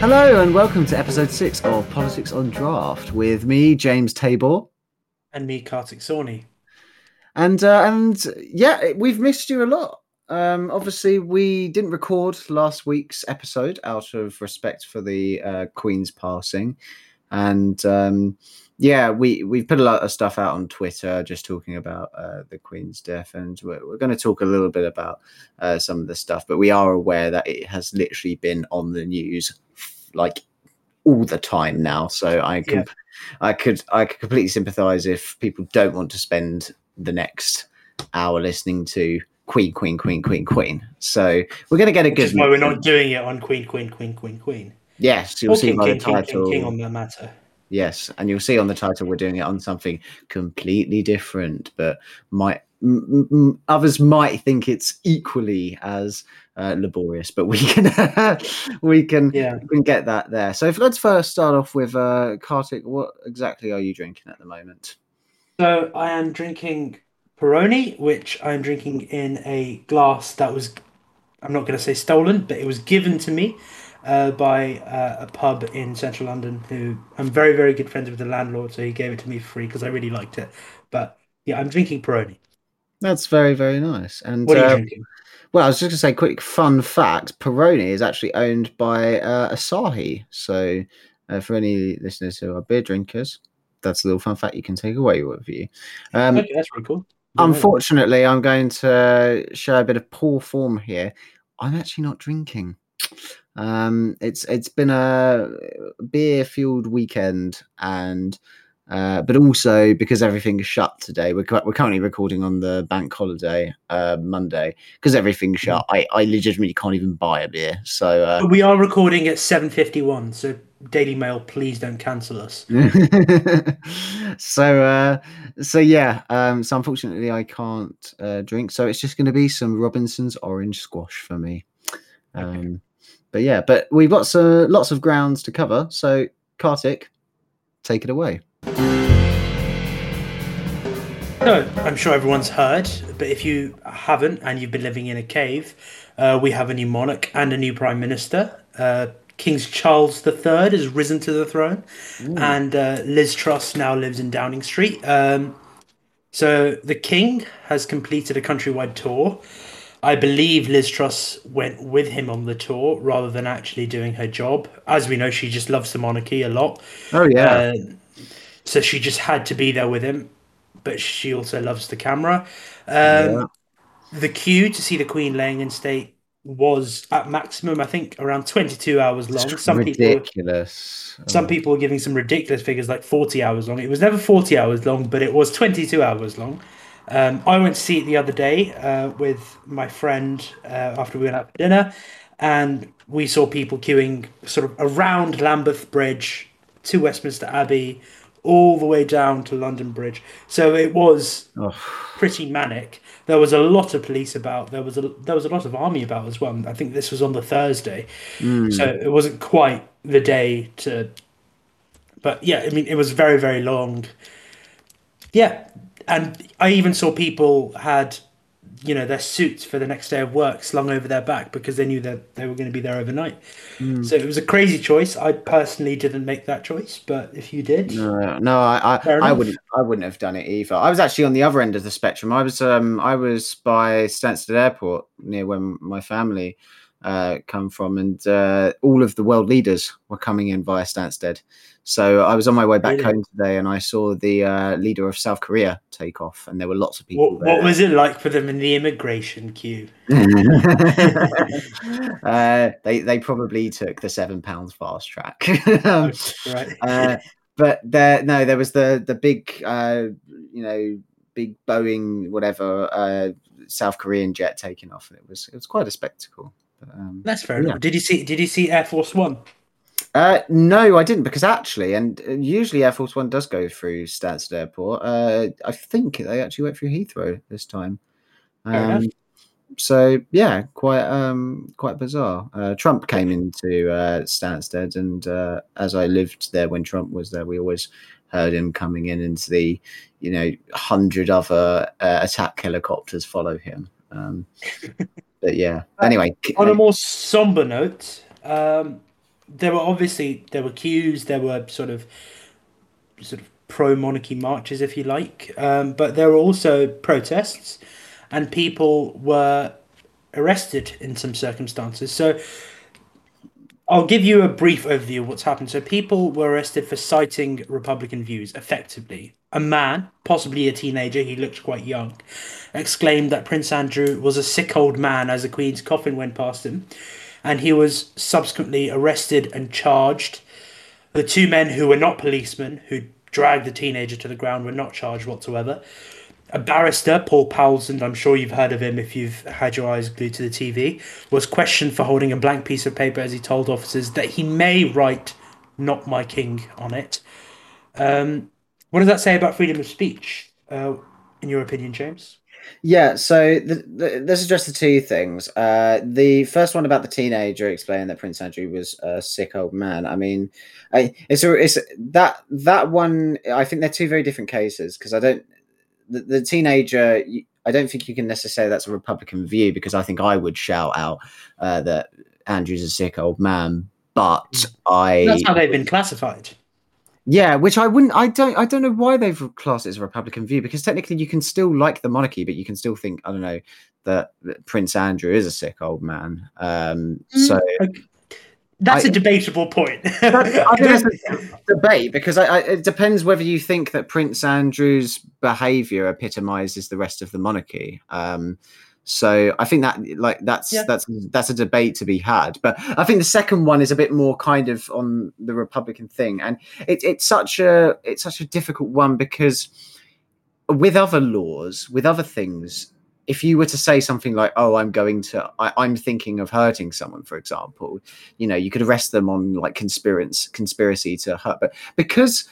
Hello and welcome to episode six of Politics on Draft with me, James Tabor, and me, Kartik Sawhney. And uh, and yeah, we've missed you a lot. Um, obviously, we didn't record last week's episode out of respect for the uh, Queen's passing, and um, yeah, we we've put a lot of stuff out on Twitter just talking about uh, the Queen's death, and we're, we're going to talk a little bit about uh, some of the stuff. But we are aware that it has literally been on the news like all the time now. So I can, yeah. I could, I could completely sympathise if people don't want to spend the next hour listening to Queen, Queen, Queen, Queen, Queen. So we're going to get a Which good. Is why we're not doing it on Queen, Queen, Queen, Queen, Queen. Yes, you'll or see King, by King, the title. King, King on that matter. Yes, and you'll see on the title we're doing it on something completely different, but might m- m- others might think it's equally as uh, laborious, but we can we can Yeah. we can get that there. So if, let's first start off with uh, Kartik. What exactly are you drinking at the moment? So I am drinking Peroni, which I'm drinking in a glass that was, I'm not going to say stolen, but it was given to me uh, by uh, a pub in central London who I'm very, very good friends with the landlord. So he gave it to me for free because I really liked it. But yeah, I'm drinking Peroni. That's very very nice. And What are you uh, drinking? Well, I was just going to say, quick fun fact: Peroni is actually owned by uh, Asahi. So uh, for any listeners who are beer drinkers, that's a little fun fact you can take away with you. Um, okay, that's pretty cool. Unfortunately, I'm going to show a bit of poor form here. I'm actually not drinking. Um, it's it's been a beer fueled weekend, and uh, but also because everything is shut today. We're we're currently recording on the bank holiday, uh, Monday, because everything's shut. I I legitimately can't even buy a beer. So uh, we are recording at 7.51, so Daily Mail, please don't cancel us. so uh so yeah um so unfortunately i can't uh drink so it's just going to be some robinson's orange squash for me um but yeah but we've got some lots of grounds to cover so kartik take it away So, I'm sure everyone's heard, but if you haven't and you've been living in a cave, uh, we have a new monarch and a new prime minister. Uh, King Charles III has risen to the throne, and uh, Liz Truss now lives in Downing Street. Um, so, the king has completed a countrywide tour. I believe Liz Truss went with him on the tour rather than actually doing her job. As we know, she just loves the monarchy a lot. oh yeah Uh, so she just had to be there with him, but she also loves the camera. Um, Yeah. The queue to see the Queen laying in state was at maximum, I think, around 22 hours long. Some people, ridiculous some Oh, people were giving some ridiculous figures, like 40 hours long. It was never 40 hours long, but it was 22 hours long. Um, I went to see it the other day uh, with my friend uh, after we went out for dinner, and we saw people queuing sort of around Lambeth Bridge to Westminster Abbey, all the way down to London Bridge. So it was oh, pretty manic. There was a lot of police about. There was a there was a lot of army about as well. I think this was on the Thursday, mm. so it wasn't quite the day to. But yeah, I mean, it was very very long. Yeah, and I even saw people had, you know, their suits for the next day of work slung over their back because they knew that they were going to be there overnight. mm. So it was a crazy choice. I personally didn't make that choice, but if you did, No, no, I, I, I wouldn't, I wouldn't have done it either. I was actually on the other end of the spectrum. I was, um, I was by Stansted Airport near where my family uh, come from, and uh, all of the world leaders were coming in via Stansted. So I was on my way back Really? home today, and I saw the uh, leader of South Korea take off, and there were lots of people what, what was it like for them in the immigration queue? uh, they they probably took the seven pounds fast track. Um, right. uh, but there no there was the the big uh you know big boeing whatever uh south korean jet taking off and it was it was quite a spectacle but, um, That's fair yeah. enough. Did you see? Did you see Air Force One? Uh no i didn't because actually and uh, usually air force one does go through stansted airport uh i think they actually went through heathrow this time. Um so yeah quite um quite bizarre. Uh trump came into uh stansted and uh as i lived there when trump was there we always heard him coming in and the you know hundred other uh, attack helicopters follow him. Um but yeah anyway On a more somber note, um, there were obviously there were queues, there were sort of sort of pro monarchy marches, if you like, um, but there were also protests, and people were arrested in some circumstances. So I'll give you a brief overview of what's happened. So people were arrested for citing Republican views, effectively. A man, possibly a teenager, he looked quite young, exclaimed that Prince Andrew was a sick old man as the Queen's coffin went past him, and he was subsequently arrested and charged. The two men who were not policemen, who dragged the teenager to the ground, were not charged whatsoever a barrister, Paul Powlesland, I'm sure you've heard of him if you've had your eyes glued to the TV, was questioned for holding a blank piece of paper as he told officers that he may write "Not My King" on it. Um, what does that say about freedom of speech, uh, in your opinion, James? Yeah, so the, the, let's address the two things. Uh, the first one about the teenager explaining that Prince Andrew was a sick old man. I mean, I, it's a, it's that that one. I think they're two very different cases because I don't the, the teenager, I don't think you can necessarily that's a Republican view because I think I would shout out uh, that Andrew's a sick old man, but. I that's how they've been classified. Yeah, which I wouldn't. I don't. I don't know why they've classed it as a Republican view because technically you can still like the monarchy, but you can still think I don't know that, that Prince Andrew is a sick old man. Um, mm, so okay. That's I, a debatable point. I think a debate because I, I, it depends whether you think that Prince Andrew's behaviour epitomises the rest of the monarchy. Um, so I think that like that's yeah. that's that's a debate to be had. But I think the second one is a bit more kind of on the Republican thing, and it, it's such a it's such a difficult one because with other laws, with other things, if you were to say something like, "Oh, I'm going to, I, am thinking of hurting someone," for example, you know, you could arrest them on like conspiracy, conspiracy to hurt. But because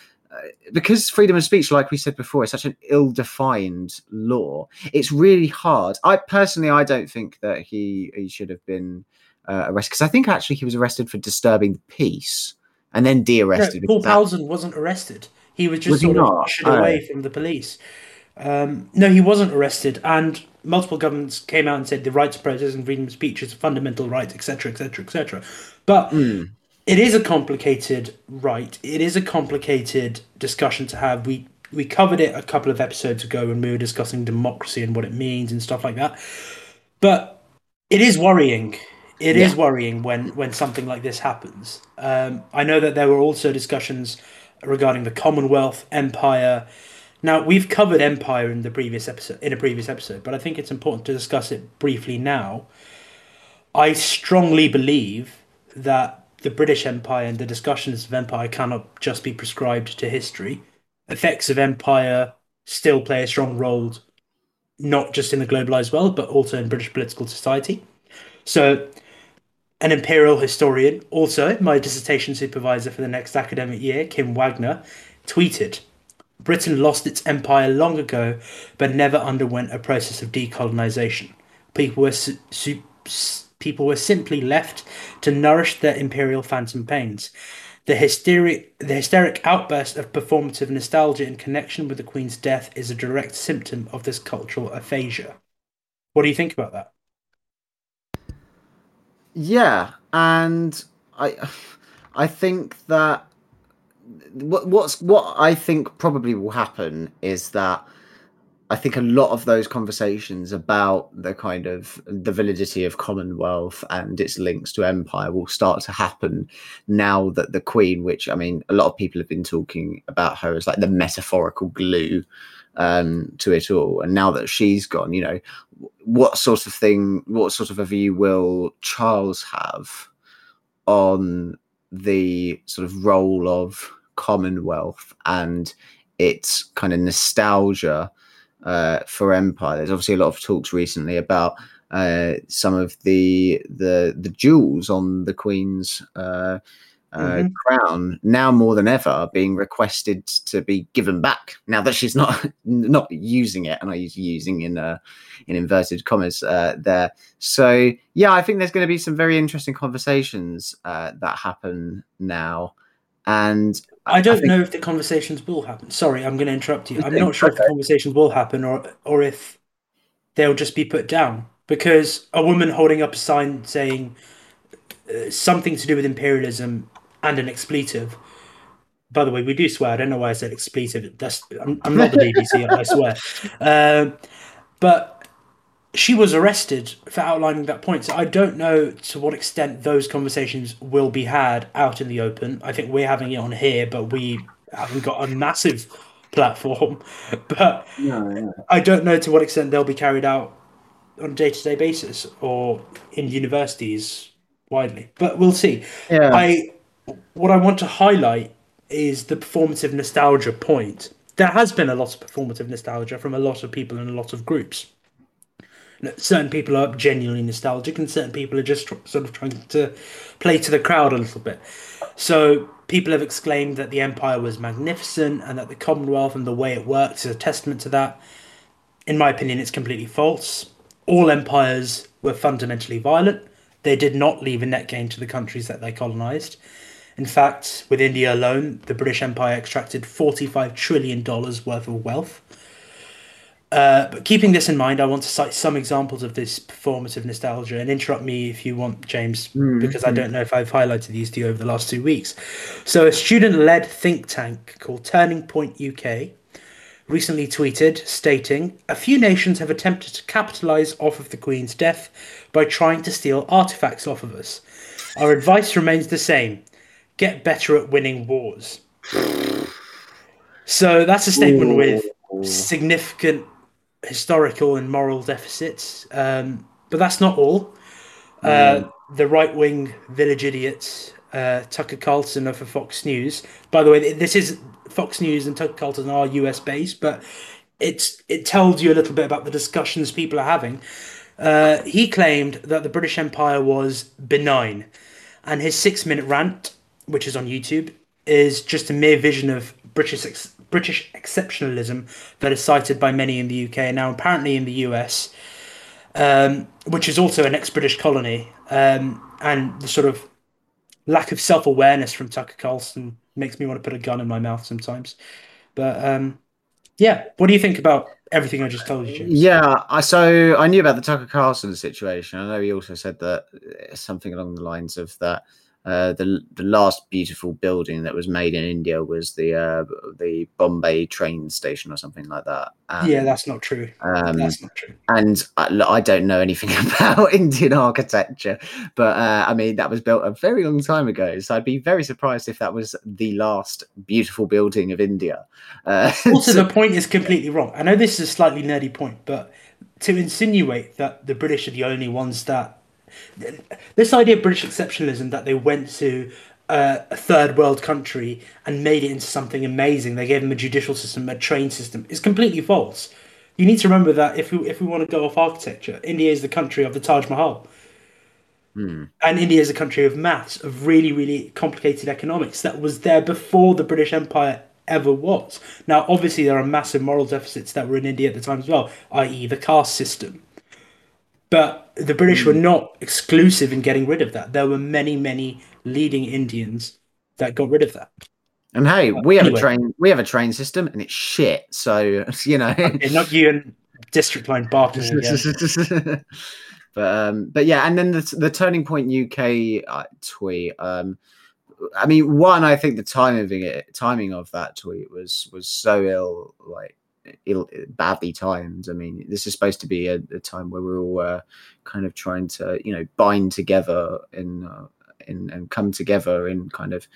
because freedom of speech, like we said before, is such an ill-defined law, it's really hard. I personally, I don't think that he he should have been uh, arrested because I think actually he was arrested for disturbing the peace and then de-arrested. No, Paul Powlesland wasn't arrested. He was just was sort of pushed oh. away from the police. Um, no, he wasn't arrested, and multiple governments came out and said the right to protest and freedom of speech is a fundamental right, etc., etc., etc. But mm. It is a complicated right. It is a complicated discussion to have. We we covered it a couple of episodes ago when we were discussing democracy and what it means and stuff like that. But it is worrying. It yeah. is worrying when when something like this happens. Um, I know that there were also discussions regarding the Commonwealth, Empire now we've covered Empire in the previous episode in a previous episode, but I think it's important to discuss it briefly now. I strongly believe that the British Empire and the discussions of Empire cannot just be prescribed to history. Effects of Empire still play a strong role, not just in the globalized world, but also in British political society. So, an imperial historian, also my dissertation supervisor for the next academic year, Kim Wagner, tweeted Britain lost its empire long ago, but never underwent a process of decolonization. People were su- su- people were simply left to nourish their imperial phantom pains. The hysteric, the hysteric outburst of performative nostalgia in connection with the Queen's death is a direct symptom of this cultural aphasia. What do you think about that? Yeah, and I, I think that what what's what I think probably will happen is that I think a lot of those conversations about the kind of the validity of Commonwealth and its links to empire will start to happen now that the Queen, which I mean, a lot of people have been talking about her as like the metaphorical glue um, to it all, and now that she's gone, you know, what sort of thing, what sort of a view will Charles have on the sort of role of Commonwealth and its kind of nostalgia uh, for Empire. There's obviously a lot of talks recently about uh, some of the the the jewels on the Queen's uh, uh, mm-hmm. crown now more than ever being requested to be given back now that she's not not using it and I use using in uh, in inverted commas uh, there so yeah I think there's going to be some very interesting conversations uh, that happen now and I don't I think... know if the conversations will happen. Sorry, I'm going to interrupt you. I'm not sure okay. if the conversations will happen or or if they'll just be put down because a woman holding up a sign saying uh, something to do with imperialism and an expletive. By the way, we do swear. I don't know why I said expletive. That's I'm, I'm not the BBC. I swear. Uh, but she was arrested for outlining that point. So I don't know to what extent those conversations will be had out in the open. I think we're having it on here, but we haven't got a massive platform. But No, yeah. I don't know to what extent they'll be carried out on a day to day basis or in universities widely. But we'll see. Yeah. I what I want to highlight is the performative nostalgia point. There has been a lot of performative nostalgia from a lot of people in a lot of groups. Certain people are genuinely nostalgic, and certain people are just tr- sort of trying to play to the crowd a little bit. So people have exclaimed that the empire was magnificent and that the Commonwealth and the way it worked is a testament to that. In my opinion, it's completely false. All empires were fundamentally violent. They did not leave a net gain to the countries that they colonized. In fact, with India alone, the British Empire extracted $45 trillion worth of wealth. Uh, but keeping this in mind, I want to cite some examples of this performative nostalgia and interrupt me if you want, James, because I don't know if I've highlighted these to you over the last two weeks. So, a student led think tank called Turning Point UK recently tweeted stating a few nations have attempted to capitalize off of the Queen's death by trying to steal artifacts off of us. Our advice remains the same get better at winning wars. So that's a statement with significant historical and moral deficits. Um, but that's not all. Uh, the right wing village idiots, uh, Tucker Carlson of Fox News. By the way, this is Fox News and Tucker Carlson are US based, but it's it tells you a little bit about the discussions people are having. Uh, he claimed that the British Empire was benign, and his six minute rant, which is on YouTube, is just a mere vision of British British exceptionalism that is cited by many in the UK and now apparently in the US, um, which is also an ex-British colony, um, and the sort of lack of self-awareness from Tucker Carlson makes me want to put a gun in my mouth sometimes. But um, yeah, what do you think about everything I just told you? James? Yeah, I so I knew about the Tucker Carlson situation. I know he also said that something along the lines of that uh, the the last beautiful building that was made in India was the uh, the Bombay train station or something like that. And, Yeah, that's not true. um, That's not true. and I, I don't know anything about Indian architecture, but uh, I mean that was built a very long time ago. So I'd be very surprised if that was the last beautiful building of India. Uh, Also, so- the point is completely wrong. I know this is a slightly nerdy point, but to insinuate that the British are the only ones that this idea of British exceptionalism that they went to uh, a third world country and made it into something amazing. They gave them a judicial system, a train system, is completely false. You need to remember that if we if we want to go off architecture, India is the country of the Taj Mahal. And India is a country of maths, of really, really complicated economics that was there before the British Empire ever was. Now, obviously, there are massive moral deficits that were in India at the time as well, i.e., the caste system. But the British were not exclusive in getting rid of that. There were many, many leading Indians that got rid of that. And hey, we have Anyway. a train. We have a train system, and it's shit. So you know. Okay, not you and District Line barking but um, but yeah, and then the the turning point UK uh, tweet. Um, I mean, one, I think the timing of it, timing of that tweet was was so ill, like ill, badly timed. I mean, this is supposed to be a, a time where we're all uh, kind of trying to, you know, bind together in, uh, in and come together in kind of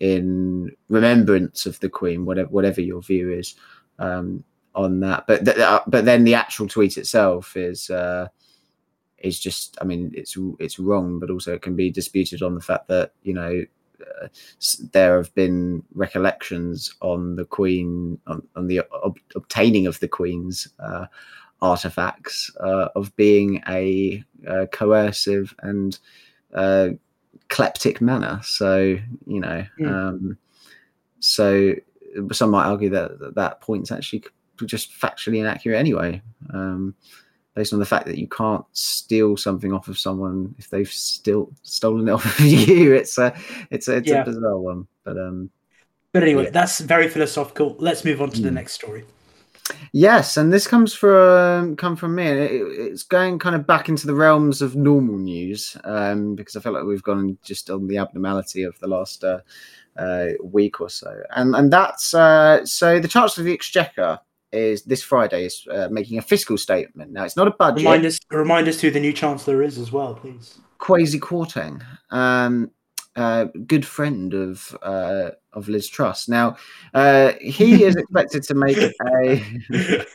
in remembrance of the Queen, whatever whatever your view is um, on that. But th- uh, but then the actual tweet itself is. Uh, is just i mean it's it's wrong but also it can be disputed on the fact that you know uh, there have been recollections on the queen on, on the ob- obtaining of the queen's uh, artifacts uh, of being a, coercive and uh, kleptic manner so you know Mm. um, so some might argue that that, that point's actually just factually inaccurate anyway um, based on the fact that you can't steal something off of someone if they've still stolen it off of you. It's a it's a it's Yeah. a bizarre one. But um But anyway, Yeah. that's very philosophical. Let's move on to the Hmm. next story. Yes, and this comes from come from me. And it, it's going kind of back into the realms of normal news um, because I feel like we've gone just on the abnormality of the last uh, uh, week or so, and and that's uh, so the Chancellor of the Exchequer is this Friday is uh, making a fiscal statement. Now it's not a budget. Remind us, remind us who the new Chancellor is as well, please. Kwasi Kwarteng. Um, uh, good friend of uh, of Liz Truss. Now uh, he is expected to make a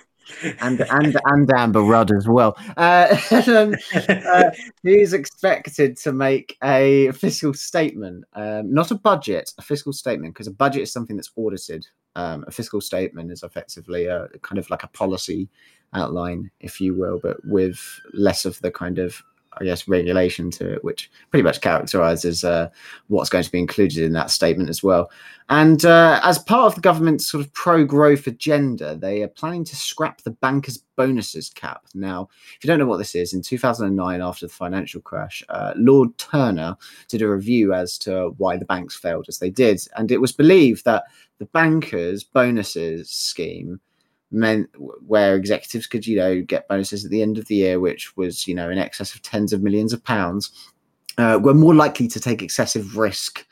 and and and Amber Rudd as well. Uh, um, uh, he's expected to make a fiscal statement, um, not a budget, a fiscal statement, because a budget is something that's audited. Um, a fiscal statement is effectively a kind of like a policy outline, if you will, but with less of the kind of I guess, regulation to it, which pretty much characterizes uh, what's going to be included in that statement as well. And uh, as part of the government's sort of pro growth agenda, they are planning to scrap the bankers' bonuses cap. Now, if you don't know what this is, in 2009, after the financial crash, uh, Lord Turner did a review as to why the banks failed as they did. And it was believed that the bankers' bonuses scheme meant where executives could you know get bonuses at the end of the year which was you know in excess of tens of millions of pounds uh, were more likely to take excessive risk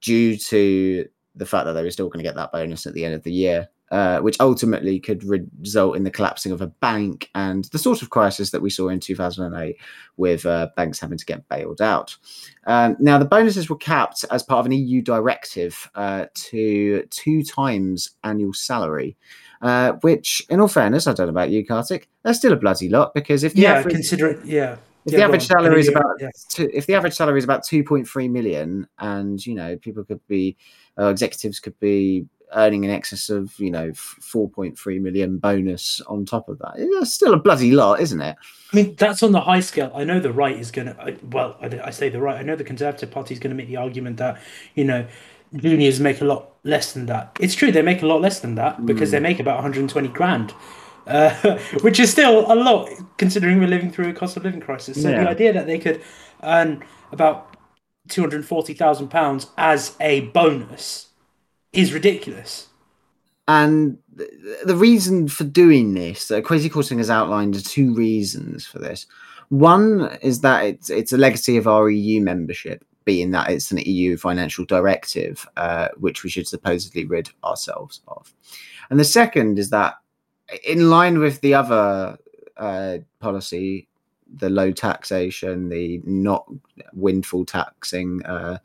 due to the fact that they were still going to get that bonus at the end of the year uh, which ultimately could result in the collapsing of a bank and the sort of crisis that we saw in 2008 with uh, banks having to get bailed out. Um, now, the bonuses were capped as part of an EU directive uh, to two times annual salary uh, which, in all fairness, I don't know about you, Kartik, that's still a bloody lot because if the yeah, average, consider it, yeah. If yeah, the average salary is about yeah. two, if the average salary is about two point three million, and you know people could be uh, executives could be earning in excess of you know four point three million bonus on top of that, it's still a bloody lot, isn't it? I mean, that's on the high scale. I know the right is going to, well, I, I say the right. I know the Conservative Party is going to make the argument that, you know, juniors make a lot less than that. It's true, they make a lot less than that because they make about 120 grand, uh, which is still a lot considering we're living through a cost of living crisis. So Yeah. the idea that they could earn about 240,000 pounds as a bonus is ridiculous. And the reason for doing this, uh, Kwasi Kwarteng has outlined two reasons for this. One is that it's it's a legacy of our EU membership, being that it's an EU financial directive, uh, which we should supposedly rid ourselves of. And the second is that, in line with the other uh, policy, the low taxation, the not windfall taxing uh,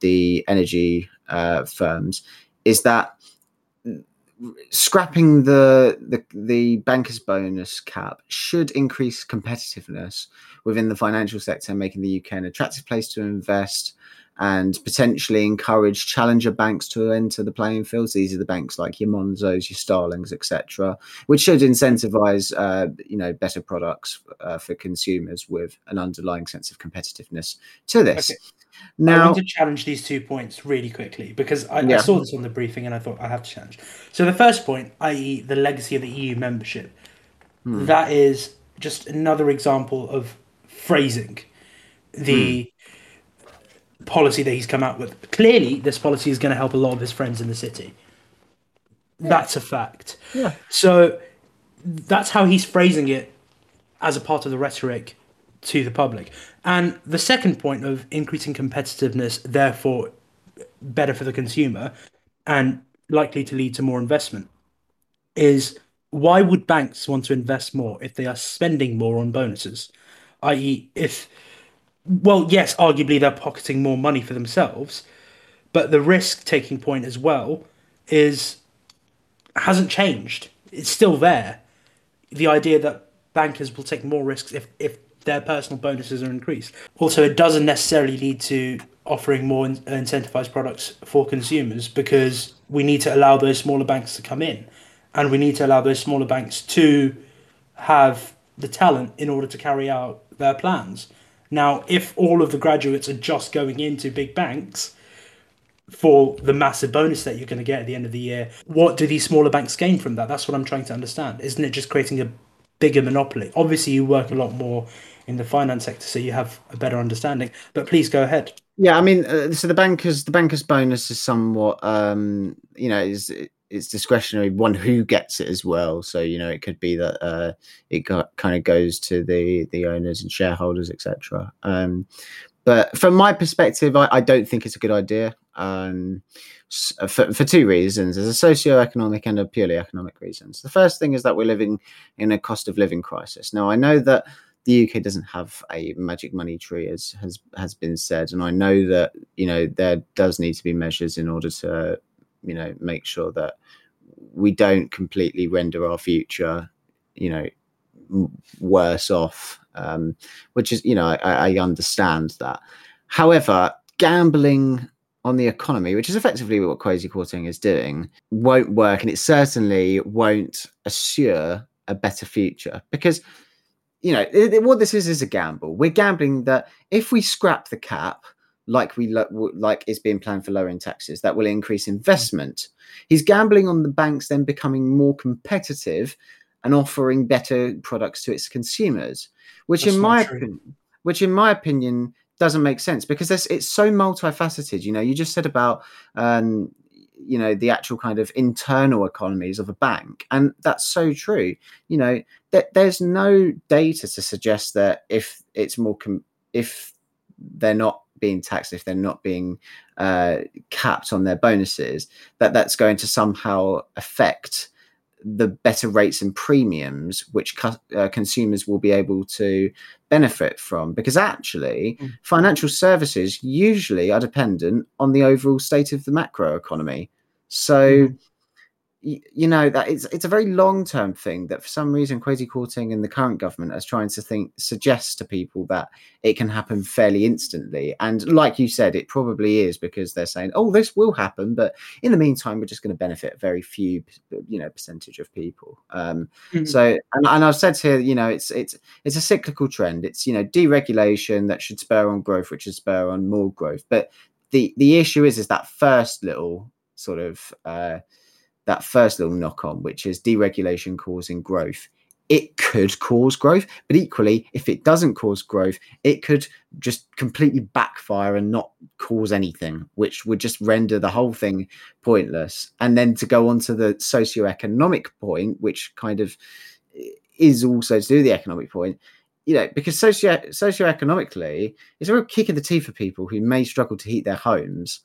the energy uh, firms, is that scrapping the, the the bankers bonus cap should increase competitiveness within the financial sector, making the UK an attractive place to invest and potentially encourage challenger banks to enter the playing fields. These are the banks like your Monzos, your Starlings, etc., which should incentivize uh, you know better products uh, for consumers with an underlying sense of competitiveness to this. Okay. I Now, want to challenge these two points really quickly because I, I saw this on the briefing and I thought I have to challenge. So the first point, i.e., the legacy of the EU membership, Hmm. that is just another example of phrasing the hmm. policy that he's come out with. Clearly, this policy is going to help a lot of his friends in the city. That's a fact. Yeah. So that's how he's phrasing it as a part of the rhetoric to the public. And the second point of increasing competitiveness, therefore better for the consumer and likely to lead to more investment, is why would banks want to invest more if they are spending more on bonuses? I.e., if, well, yes, arguably they're pocketing more money for themselves, but the risk taking point as well is hasn't changed. It's still there. The idea that bankers will take more risks if, if their personal bonuses are increased. Also, it doesn't necessarily lead to offering more in- incentivized products for consumers because we need to allow those smaller banks to come in and we need to allow those smaller banks to have the talent in order to carry out their plans. Now, if all of the graduates are just going into big banks, for the massive bonus that you're going to get at the end of the year. What do these smaller banks gain from that? That's what I'm trying to understand. Isn't it just creating a bigger monopoly? Obviously, you work a lot more in the finance sector, so you have a better understanding. But please go ahead. Yeah, I mean, uh, so the bankers, the bankers bonus is somewhat, um, you know, is it's discretionary. One who gets it as well. So you know, it could be that uh, it got, kind of goes to the the owners and shareholders, etc. Um, but from my perspective, I, I, don't think it's a good idea. Um, for, for two reasons. There's a socio-economic and a purely economic reasons. The first thing is that we're living in a cost of living crisis. Now, I know that the UK doesn't have a magic money tree, as has has been said, and I know that you know there does need to be measures in order to you know make sure that we don't completely render our future you know worse off um, which is you know I, I understand that however gambling on the economy, which is effectively what Kwasi Kwarteng is doing, won't work, and it certainly won't assure a better future because you know it, it, what this is is a gamble. We're gambling that if we scrap the cap, like we lo- like is being planned for lowering taxes, that will increase investment. He's gambling on the banks then becoming more competitive and offering better products to its consumers, which That's in my opinion, which in my opinion doesn't make sense because it's so multifaceted. You know, you just said about um, you know the actual kind of internal economies of a bank and that's so true you know th- there's no data to suggest that if it's more com- if they're not being taxed if they're not being uh, capped on their bonuses that that's going to somehow affect the better rates and premiums which cu- uh, consumers will be able to benefit from. Because actually mm. financial services usually are dependent on the overall state of the macro economy so mm you know that it's it's a very long term thing that for some reason Kwasi Kwarteng and the current government is trying to think suggest to people that it can happen fairly instantly. And like you said it probably is because they're saying oh this will happen but in the meantime we're just going to benefit very few you know percentage of people. Um, mm-hmm. so and, and I've said here you know it's it's it's a cyclical trend. It's you know deregulation that should spur on growth which should spur on more growth. But the the issue is is that first little sort of uh, that first little knock on, which is deregulation causing growth. It could cause growth, but equally, if it doesn't cause growth, it could just completely backfire and not cause anything, which would just render the whole thing pointless. And then to go on to the socio-economic point, which kind of is also to do the economic point, you know, because socio socioeconomically, it's a real kick in the teeth for people who may struggle to heat their homes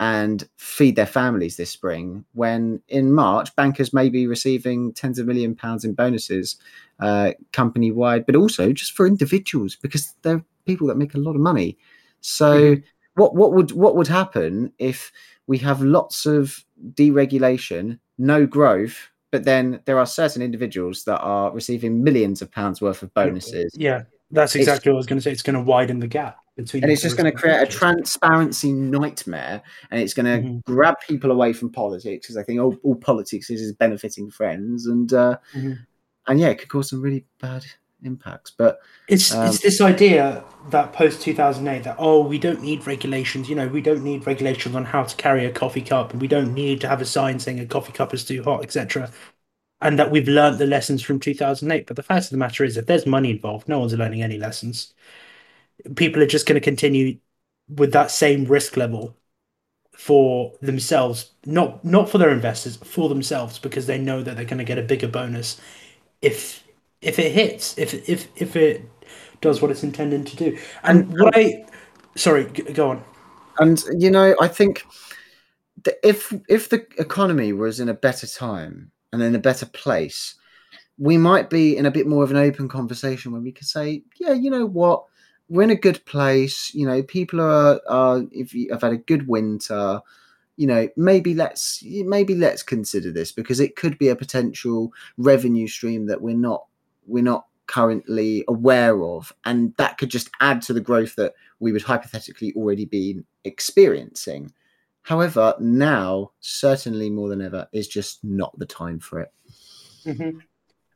and feed their families this spring when in March bankers may be receiving tens of million pounds in bonuses uh, company wide, but also just for individuals because they're people that make a lot of money. So mm-hmm. what what would what would happen if we have lots of deregulation, no growth, but then there are certain individuals that are receiving millions of pounds worth of bonuses. Yeah, that's exactly it's, what I was going to say. It's going to widen the gap between. And it's just going to create a transparency nightmare, and it's going to mm-hmm. grab people away from politics because I think all, all politics is is benefiting friends, and uh, mm-hmm. and yeah, it could cause some really bad impacts. But it's um, it's this idea that post two thousand eight that oh we don't need regulations, you know, we don't need regulations on how to carry a coffee cup, and we don't need to have a sign saying a coffee cup is too hot, etc and that we've learned the lessons from 2008. But the fact of the matter is, if there's money involved, no one's learning any lessons people are just going to continue with that same risk level for themselves, not not for their investors, for themselves, because they know that they're going to get a bigger bonus if if it hits, if if if it does what it's intended to do. And, what I, sorry, go on. And you know, I think if if the economy was in a better time and in a better place, we might be in a bit more of an open conversation where we could say, yeah, you know what we're in a good place. You know, people are are if you have had a good winter, you know, maybe let's maybe let's consider this because it could be a potential revenue stream that we're not we're not currently aware of, and that could just add to the growth that we would hypothetically already be experiencing. However, now certainly more than ever is just not the time for it. Mm-hmm.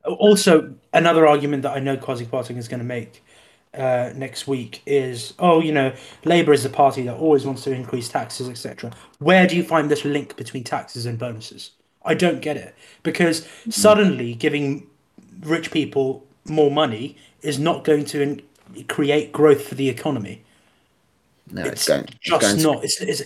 Also, another argument that I know Kwarteng is going to make uh, next week is oh you know Labour is a party that always wants to increase taxes etc. Where do you find this link between taxes and bonuses? I don't get it because mm-hmm. suddenly giving rich people more money is not going to in- create growth for the economy. No, it's, it's going, just it's going not. To... It's, it's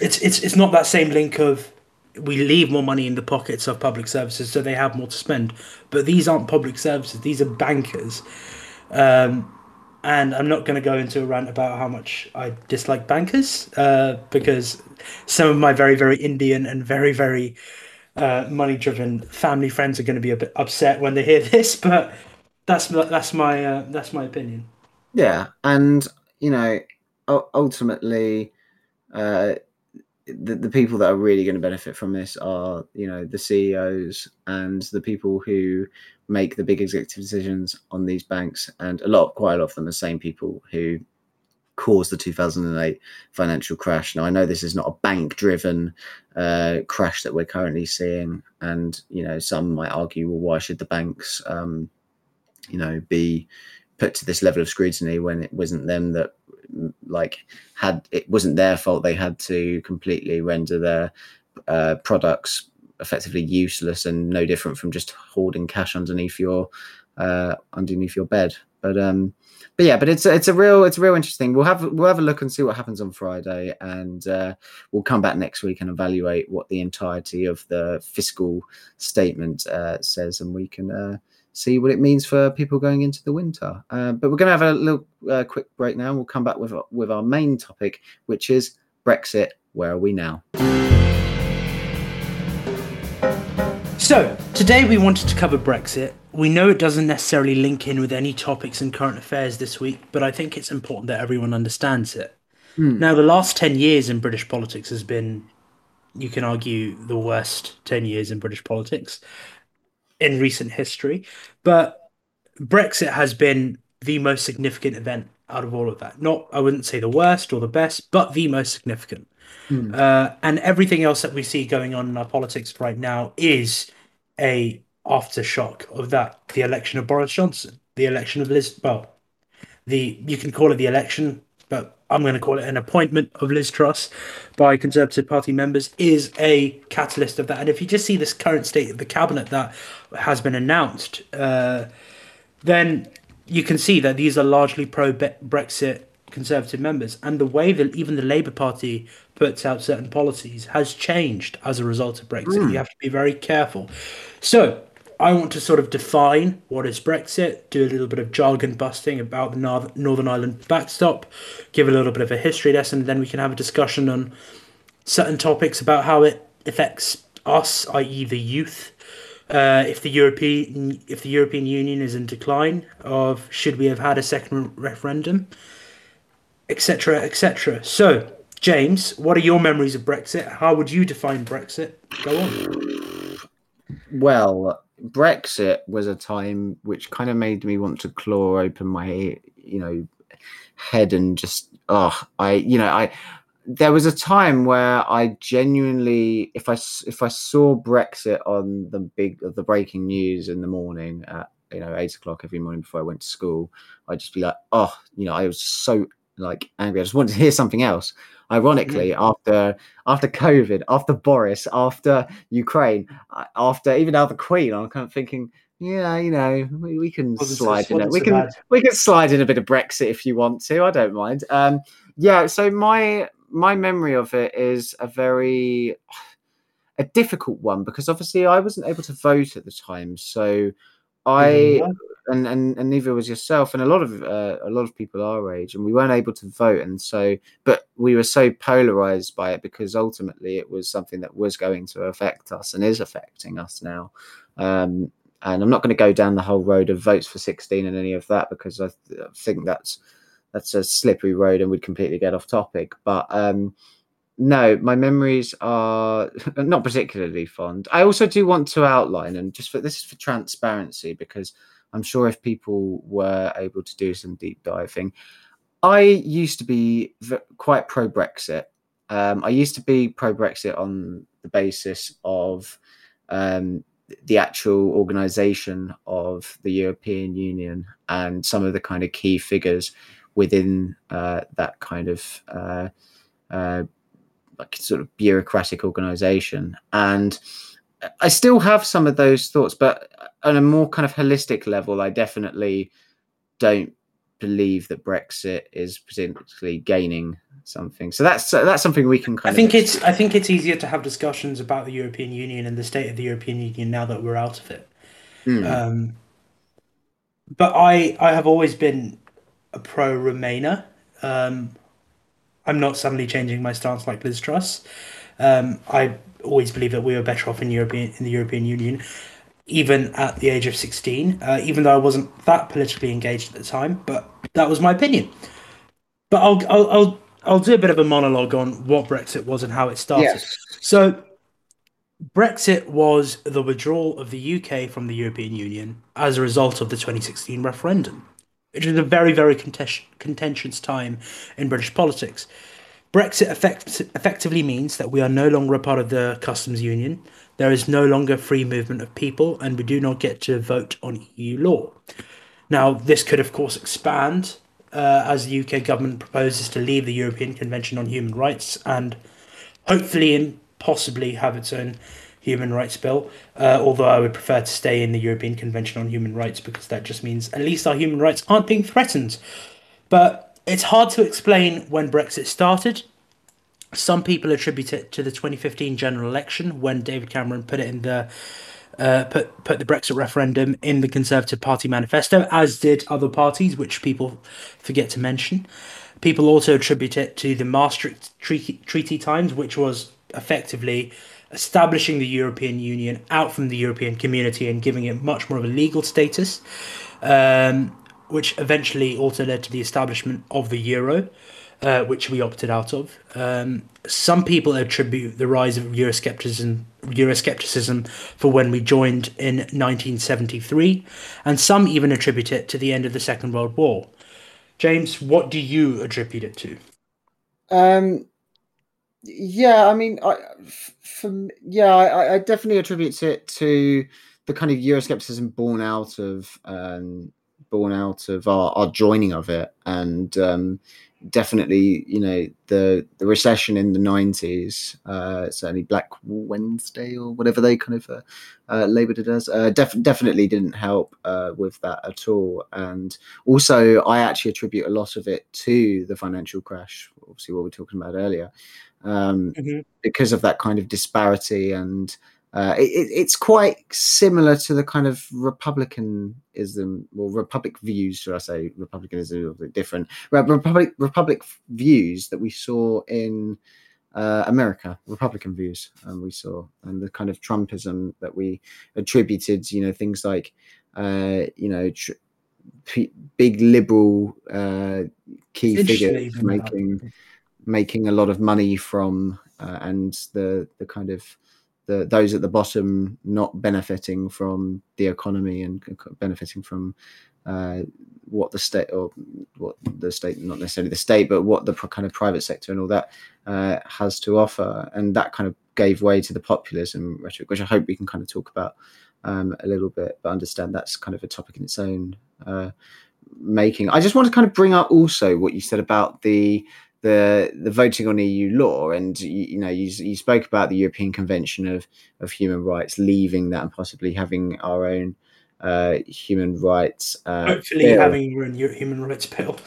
it's it's it's not that same link of we leave more money in the pockets of public services, so they have more to spend. But these aren't public services; these are bankers. Um, and I'm not going to go into a rant about how much I dislike bankers uh, because some of my very, very Indian and very, very uh, money-driven family friends are going to be a bit upset when they hear this. But that's that's my uh, that's my opinion. Yeah, and you know, ultimately, uh, the, the people that are really going to benefit from this are you know the CEOs and the people who make the big executive decisions on these banks, and a lot, quite a lot of them, are the same people who caused the 2008 financial crash. Now, I know this is not a bank-driven uh, crash that we're currently seeing, and you know, some might argue, well, why should the banks, um, you know, be put to this level of scrutiny when it wasn't them that like had it wasn't their fault they had to completely render their uh, products effectively useless and no different from just hoarding cash underneath your uh, underneath your bed. But um, but yeah, but it's it's a real it's a real interesting. We'll have we'll have a look and see what happens on Friday, and uh, we'll come back next week and evaluate what the entirety of the fiscal statement uh, says, and we can uh, see what it means for people going into the winter. Uh, but we're going to have a little uh, quick break now. And we'll come back with with our main topic, which is Brexit. Where are we now? So, today we wanted to cover Brexit. We know it doesn't necessarily link in with any topics in current affairs this week, but I think it's important that everyone understands it. Hmm. Now, the last 10 years in British politics has been, you can argue, the worst 10 years in British politics in recent history. But Brexit has been the most significant event out of all of that. Not, I wouldn't say the worst or the best, but the most significant. Hmm. Uh, and everything else that we see going on in our politics right now is a aftershock of that. The election of Boris Johnson, the election of Liz. Well, the you can call it the election, but I'm going to call it an appointment of Liz Truss by Conservative Party members is a catalyst of that. And if you just see this current state of the cabinet that has been announced, uh, then you can see that these are largely pro Brexit Conservative members, and the way that even the Labour Party puts out certain policies has changed as a result of Brexit. Mm. You have to be very careful. So, I want to sort of define what is Brexit, do a little bit of jargon busting about the Northern Ireland backstop, give a little bit of a history lesson, and then we can have a discussion on certain topics about how it affects us, i.e., the youth. Uh, if the European if the European Union is in decline, of should we have had a second referendum? Etc., etc. So, James, what are your memories of Brexit? How would you define Brexit? Go on. Well, Brexit was a time which kind of made me want to claw open my, you know, head and just, oh, I, you know, I. There was a time where I genuinely, if I if I saw Brexit on the big the breaking news in the morning at you know eight o'clock every morning before I went to school, I'd just be like, oh, you know, I was so like angry. I just wanted to hear something else. Ironically, mm-hmm. after after COVID, after Boris, after Ukraine, after even after Queen, I'm kind of thinking, yeah, you know, we, we can slide in it. We can bad. we can slide in a bit of Brexit if you want to. I don't mind. Um, yeah. So my my memory of it is a very a difficult one because obviously I wasn't able to vote at the time, so I mm-hmm and, and and neither was yourself and a lot of uh, a lot of people our age and we weren't able to vote and so but we were so polarized by it because ultimately it was something that was going to affect us and is affecting us now um, and i'm not going to go down the whole road of votes for 16 and any of that because i, th- I think that's that's a slippery road and we'd completely get off topic but um, no, my memories are not particularly fond. I also do want to outline, and just for this is for transparency, because I'm sure if people were able to do some deep diving, I used to be v- quite pro Brexit. Um, I used to be pro Brexit on the basis of um, the actual organization of the European Union and some of the kind of key figures within uh, that kind of uh, uh, like sort of bureaucratic organization. And I still have some of those thoughts, but on a more kind of holistic level, I definitely don't believe that Brexit is potentially gaining something. So that's that's something we can kind I think of. it's I think it's easier to have discussions about the European Union and the state of the European Union now that we're out of it. Mm. Um, but I I have always been a pro Remainer. Um, I'm not suddenly changing my stance like Liz Truss. Um, I always believe that we were better off in European in the European Union, even at the age of sixteen. Uh, even though I wasn't that politically engaged at the time, but that was my opinion. But I'll I'll I'll, I'll do a bit of a monologue on what Brexit was and how it started. yes. So, Brexit was the withdrawal of the UK from the European Union as a result of the 2016 referendum. It was a very, very contes- contentious time in British politics. Brexit effect- effectively means that we are no longer a part of the customs union. There is no longer free movement of people, and we do not get to vote on EU law. Now, this could, of course, expand uh, as the UK government proposes to leave the European Convention on Human Rights and hopefully and possibly have its own human rights bill. Uh, although I would prefer to stay in the European Convention on Human Rights because that just means at least our human rights aren't being threatened. But it's hard to explain when Brexit started. Some people attribute it to the 2015 general election when David Cameron put it in the uh, put put the Brexit referendum in the Conservative Party manifesto, as did other parties, which people forget to mention. People also attribute it to the Maastricht Treaty, Treaty times, which was effectively establishing the European Union out from the European community and giving it much more of a legal status, um, which eventually also led to the establishment of the euro, uh, which we opted out of. Um, some people attribute the rise of Euroscepticism, Euroscepticism for when we joined in 1973, and some even attribute it to the end of the Second World War. James, what do you attribute it to? Um, yeah, I mean, I, for, yeah, I, I definitely attribute it to the kind of Euroscepticism born out of um, born out of our, our joining of it, and um, definitely, you know, the the recession in the nineties, uh, certainly Black Wednesday or whatever they kind of uh, uh, labeled it as, uh, def- definitely didn't help uh, with that at all. And also, I actually attribute a lot of it to the financial crash. Obviously, what we were talking about earlier um, Mhm. because of that kind of disparity and uh, it, it- it's quite similar to the kind of republicanism or republic views should i say republicanism is a bit different. Republic republic views that we saw in uh, america republican views um, we saw and the kind of trumpism that we attributed you know things like uh, you know tr- p- big liberal uh, key It's interesting that figures bring that making making a lot of money from uh, and the the kind of the those at the bottom not benefiting from the economy and benefiting from uh, what the state or what the state not necessarily the state but what the kind of private sector and all that uh, has to offer. And that kind of gave way to the populism rhetoric which i hope we can kind of talk about um, a little bit but understand that's kind of a topic in its own uh, making. I just want to kind of bring up also what you said about the the the voting on EU law, and you, you know you, you spoke about the European Convention of of Human Rights, leaving that and possibly having our own uh, human rights. Uh, Hopefully, bill. having your own human rights bill.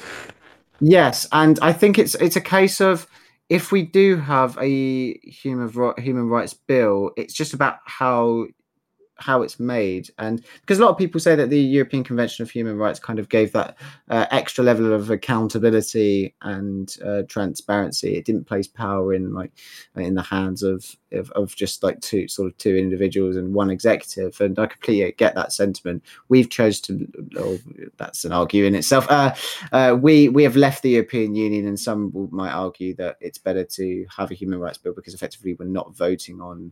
Yes, and I think it's it's a case of if we do have a human human rights bill, it's just about how how it's made. And because a lot of people say that the european convention of human rights kind of gave that uh, extra level of accountability and uh, transparency. It didn't place power in like in the hands of, of of just like two sort of two individuals and one executive. And i completely get that sentiment. We've chose to oh, that's an argue in itself. Uh, uh, we we have left the european union and some might argue that it's better to have a human rights bill because effectively we're not voting on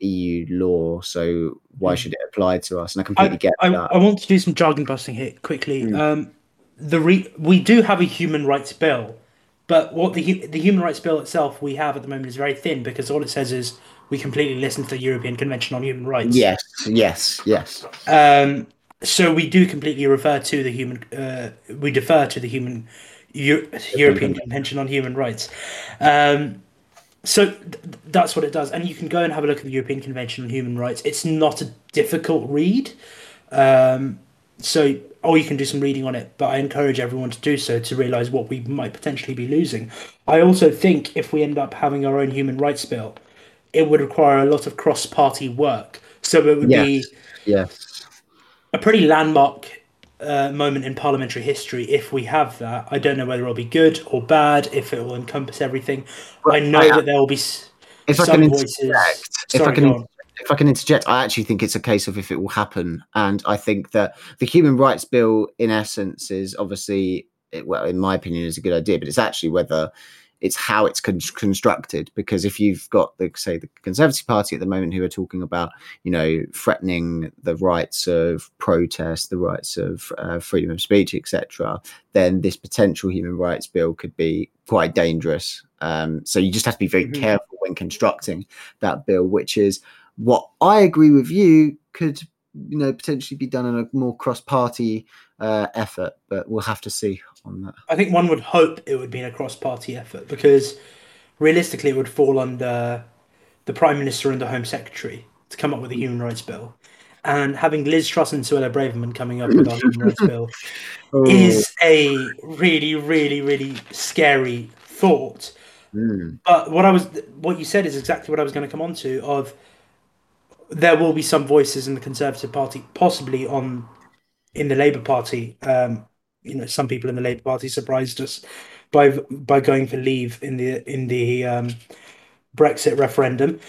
EU law, so why Mm. should it apply to us? And I completely get I, that. I want to do some jargon busting here quickly. Mm. Um, the re- we do have a human rights bill, but what the the human rights bill itself we have at the moment is very thin because all it says is we completely listen to the European Convention on Human Rights. yes, yes, yes. Um, so we do completely refer to the human. Uh, we defer to the human Eu- European Convention on Human Rights. Um, so th- that's what it does, and you can go and have a look at the European Convention on Human Rights. It's not a difficult read. Um, so, or you can do some reading on it, but I encourage everyone to do so to realize what we might potentially be losing. I also think if we end up having our own human rights bill, it would require a lot of cross party work. So it would Yes. be Yes. a pretty landmark uh, moment in parliamentary history if we have that. I don't know whether it'll be good or bad, if it will encompass everything. Well, I know I- that there will be s- If I can voices. interject, if I can if I can interject, I actually think it's a case of if it will happen, and I think that the human rights bill, in essence, is obviously, well, in my opinion, is a good idea, but it's actually whether it's how it's con- constructed. Because if you've got the say the Conservative Party at the moment who are talking about, you know, threatening the rights of protest, the rights of uh, freedom of speech, etc., then this potential human rights bill could be quite dangerous. Um, so you just have to be very Mhm. careful when constructing that bill, which is what I agree with you could you know potentially be done in a more cross-party uh, effort, but we'll have to see on that. I think one would hope it would be a cross party effort because realistically it would fall under the Prime Minister and the Home Secretary to come up with a human rights bill. And having Liz Truss and Suella Braverman coming up with a human rights bill is a really, really, really scary thought. Mm, But what I was, what you said is exactly what I was going to come on to. Of there will be some voices in the Conservative Party, possibly on in the Labour Party. Um, you know, some people in the Labour Party surprised us by by going for leave in the in the um, Brexit referendum.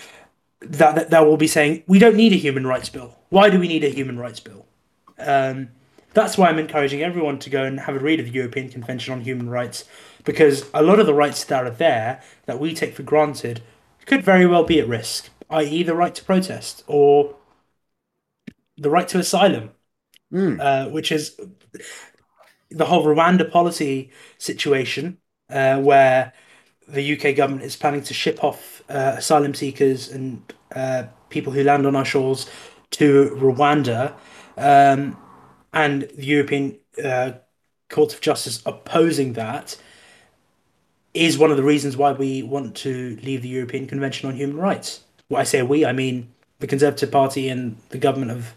That, that that will be saying we don't need a human rights bill. Why do we need a human rights bill? Um, that's why I'm encouraging everyone to go and have a read of the European Convention on Human Rights, because a lot of the rights that are there that we take for granted could very well be at risk, i.e., the right to protest or the right to asylum, mm, uh, which is the whole Rwanda policy situation, uh, where the UK government is planning to ship off uh, asylum seekers and uh, people who land on our shores to Rwanda, um, and the European uh, Court of Justice opposing that is one of the reasons why we want to leave the European Convention on Human Rights. When I say we, I mean the Conservative Party and the government of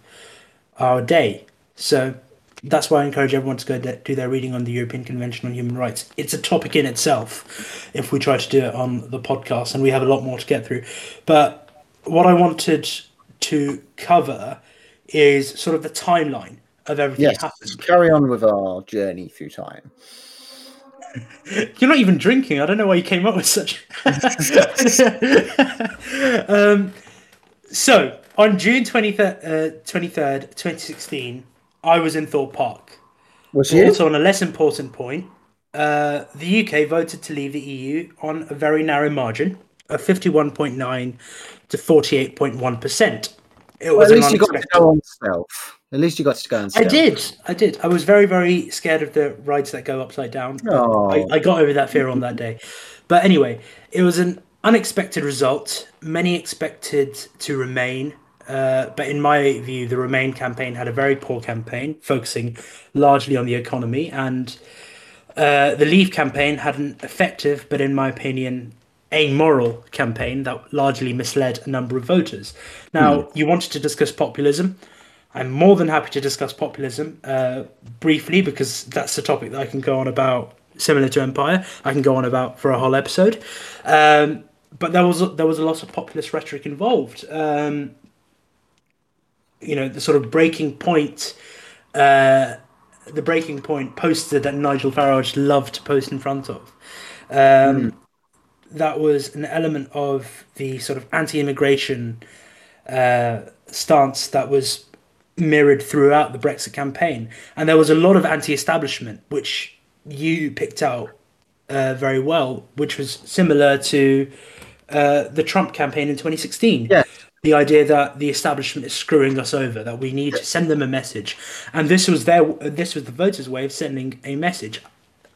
our day. So that's why I encourage everyone to go de- do their reading on the European Convention on Human Rights. It's a topic in itself if we try to do it on the podcast, and we have a lot more to get through. But what I wanted to cover is sort of the timeline of everything yes, that happened. carry on with our journey through time. You're not even drinking. I don't know why you came up with such. um, so on June 23rd, uh, 23rd, 2016, I was in Thorpe Park. Was Also, on a less important point, uh, the UK voted to leave the EU on a very narrow margin of 51.9 to 48.1%. It Well, was at least you got to go on stealth. At least you got to go on I did. I did. I was very, very scared of the rides that go upside down. Oh. I, I got over that fear on that day. But anyway, it was an unexpected result. Many expected to remain. Uh, but in my view, the Remain campaign had a very poor campaign, focusing largely on the economy. And uh, the Leave campaign had an effective, but in my opinion, amoral campaign that largely misled a number of voters. Now, you wanted to discuss populism. I'm more than happy to discuss populism uh, briefly because that's the topic that I can go on about. Similar to Empire, I can go on about for a whole episode. Um, but there was there was a lot of populist rhetoric involved. Um, you know, the sort of breaking point, uh, the breaking point poster that Nigel Farage loved to post in front of. Um, That was an element of the sort of anti-immigration uh, stance that was mirrored throughout the Brexit campaign, and there was a lot of anti-establishment, which you picked out uh, very well, which was similar to uh, the Trump campaign in 2016. Yes. The idea that the establishment is screwing us over, that we need to send them a message, and this was their, this was the voters' way of sending a message,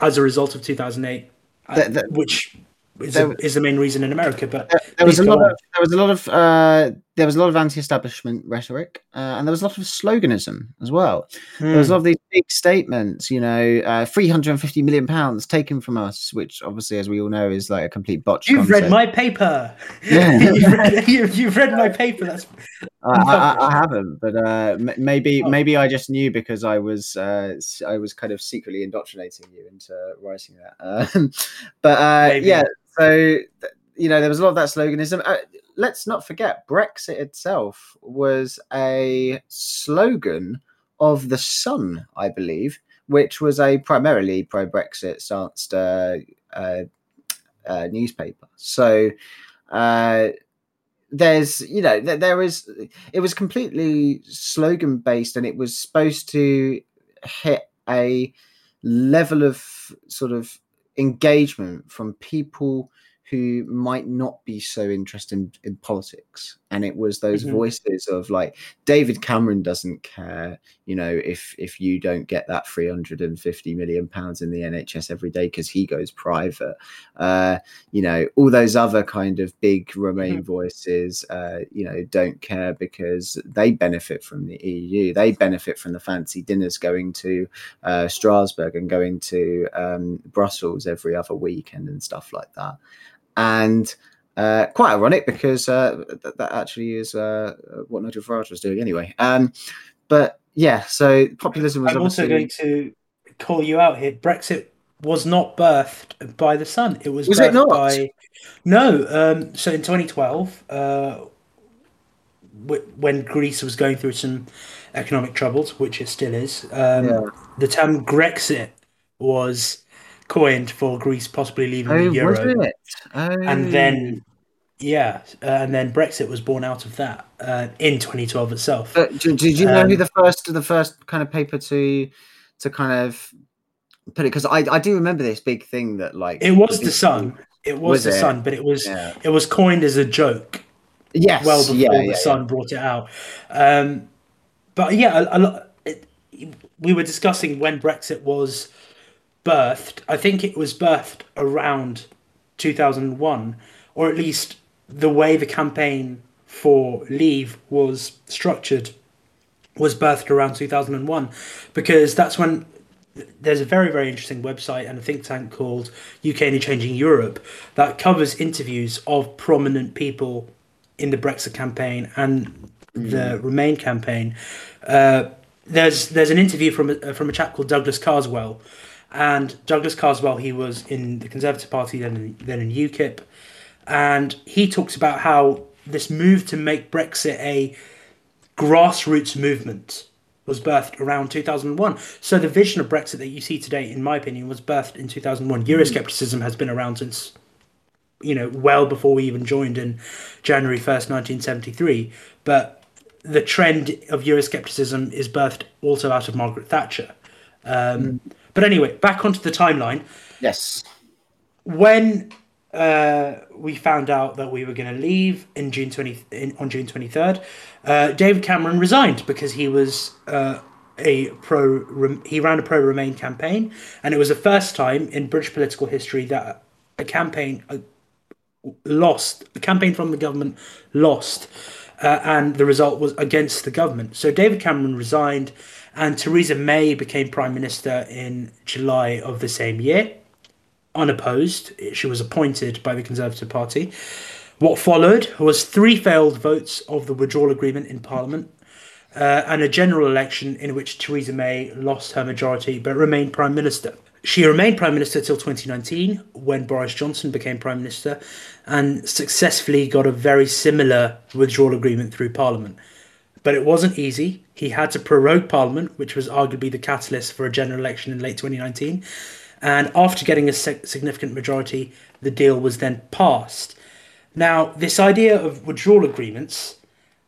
as a result of 2008, uh, That- that- which is, there- a, is the main reason in America. But There, there was a lot on. of there was a lot of uh, there was a lot of anti-establishment rhetoric, uh, and there was a lot of sloganism as well. There was a Hmm. lot of these big statements, you know, uh, three hundred and fifty million pounds taken from us, which obviously, as we all know, is like a complete botch. You've read my paper. Yeah. you've, read, you- you've read my paper. That's I, I, I, haven't, but uh, maybe oh. maybe I just knew because I was uh, I was kind of secretly indoctrinating you into writing that. Um, but uh, yeah, so you know there was a lot of that sloganism. Uh, let's not forget Brexit itself was a slogan of the Sun, I believe, which was a primarily pro-Brexit stanced uh, uh, newspaper. So there's you know there is it was completely slogan based and it was supposed to hit a level of sort of engagement from people who might not be so interested in, in politics and it was those mm-hmm. voices of like david cameron doesn't care you know if if you don't get that 350 million pounds in the nhs every day because he goes private uh you know all those other kind of big remain mm-hmm. voices uh you know don't care because they benefit from the eu they benefit from the fancy dinners going to uh strasbourg and going to um brussels every other weekend and stuff like that and uh, quite ironic because uh, th- that actually is uh, what Nigel Farage was doing anyway. Um, but yeah, so populism was. I'm also going to call you out here. Brexit was not birthed by the sun. It was, was birthed it not? by no. Um, so in 2012, uh, w- when Greece was going through some economic troubles, which it still is, um, yeah. the term Grexit was coined for Greece possibly leaving oh, the euro. Oh. And then, yeah, uh, and then Brexit was born out of that uh, in 2012 itself. But did, did you know um, who the first the first kind of paper to to kind of put it? Because I I do remember this big thing that like it was the Sun. It was, was the it? Sun, but it was yeah. it was coined as a joke. Yes, well before yeah, the yeah, Sun brought it out. Um, but yeah, a, a, it, we were discussing when Brexit was birthed. I think it was birthed around 2001, or at least the way the campaign for Leave was structured was birthed around 2001, because that's when there's a very very interesting website and a think tank called UK in a Changing Europe that covers interviews of prominent people in the Brexit campaign and mm. the Remain campaign. Uh, there's there's an interview from a, from a chap called Douglas Carswell, and Douglas Carswell, he was in the Conservative Party, then in, then in UKIP, and he talks about how this move to make Brexit a grassroots movement was birthed around 2001. So the vision of Brexit that you see today, in my opinion, was birthed in 2001. Euroscepticism has been around since, you know, well before we even joined in January 1st, 1973. But the trend of Euroscepticism is birthed also out of Margaret Thatcher. Um, mm. But anyway, back onto the timeline. Yes. When uh, we found out that we were going to leave in June twenty in, on June twenty third, uh, David Cameron resigned because he was uh, a pro. He ran a pro Remain campaign, and it was the first time in British political history that a campaign lost. A campaign from the government lost, uh, and the result was against the government. So David Cameron resigned and Theresa May became Prime Minister in July of the same year, unopposed. She was appointed by the Conservative Party. What followed was three failed votes of the withdrawal agreement in Parliament uh, and a general election in which Theresa May lost her majority but remained Prime Minister. She remained Prime Minister till 2019 when Boris Johnson became Prime Minister and successfully got a very similar withdrawal agreement through Parliament. But it wasn't easy. He had to prorogue Parliament, which was arguably the catalyst for a general election in late 2019. And after getting a significant majority, the deal was then passed. Now, this idea of withdrawal agreements,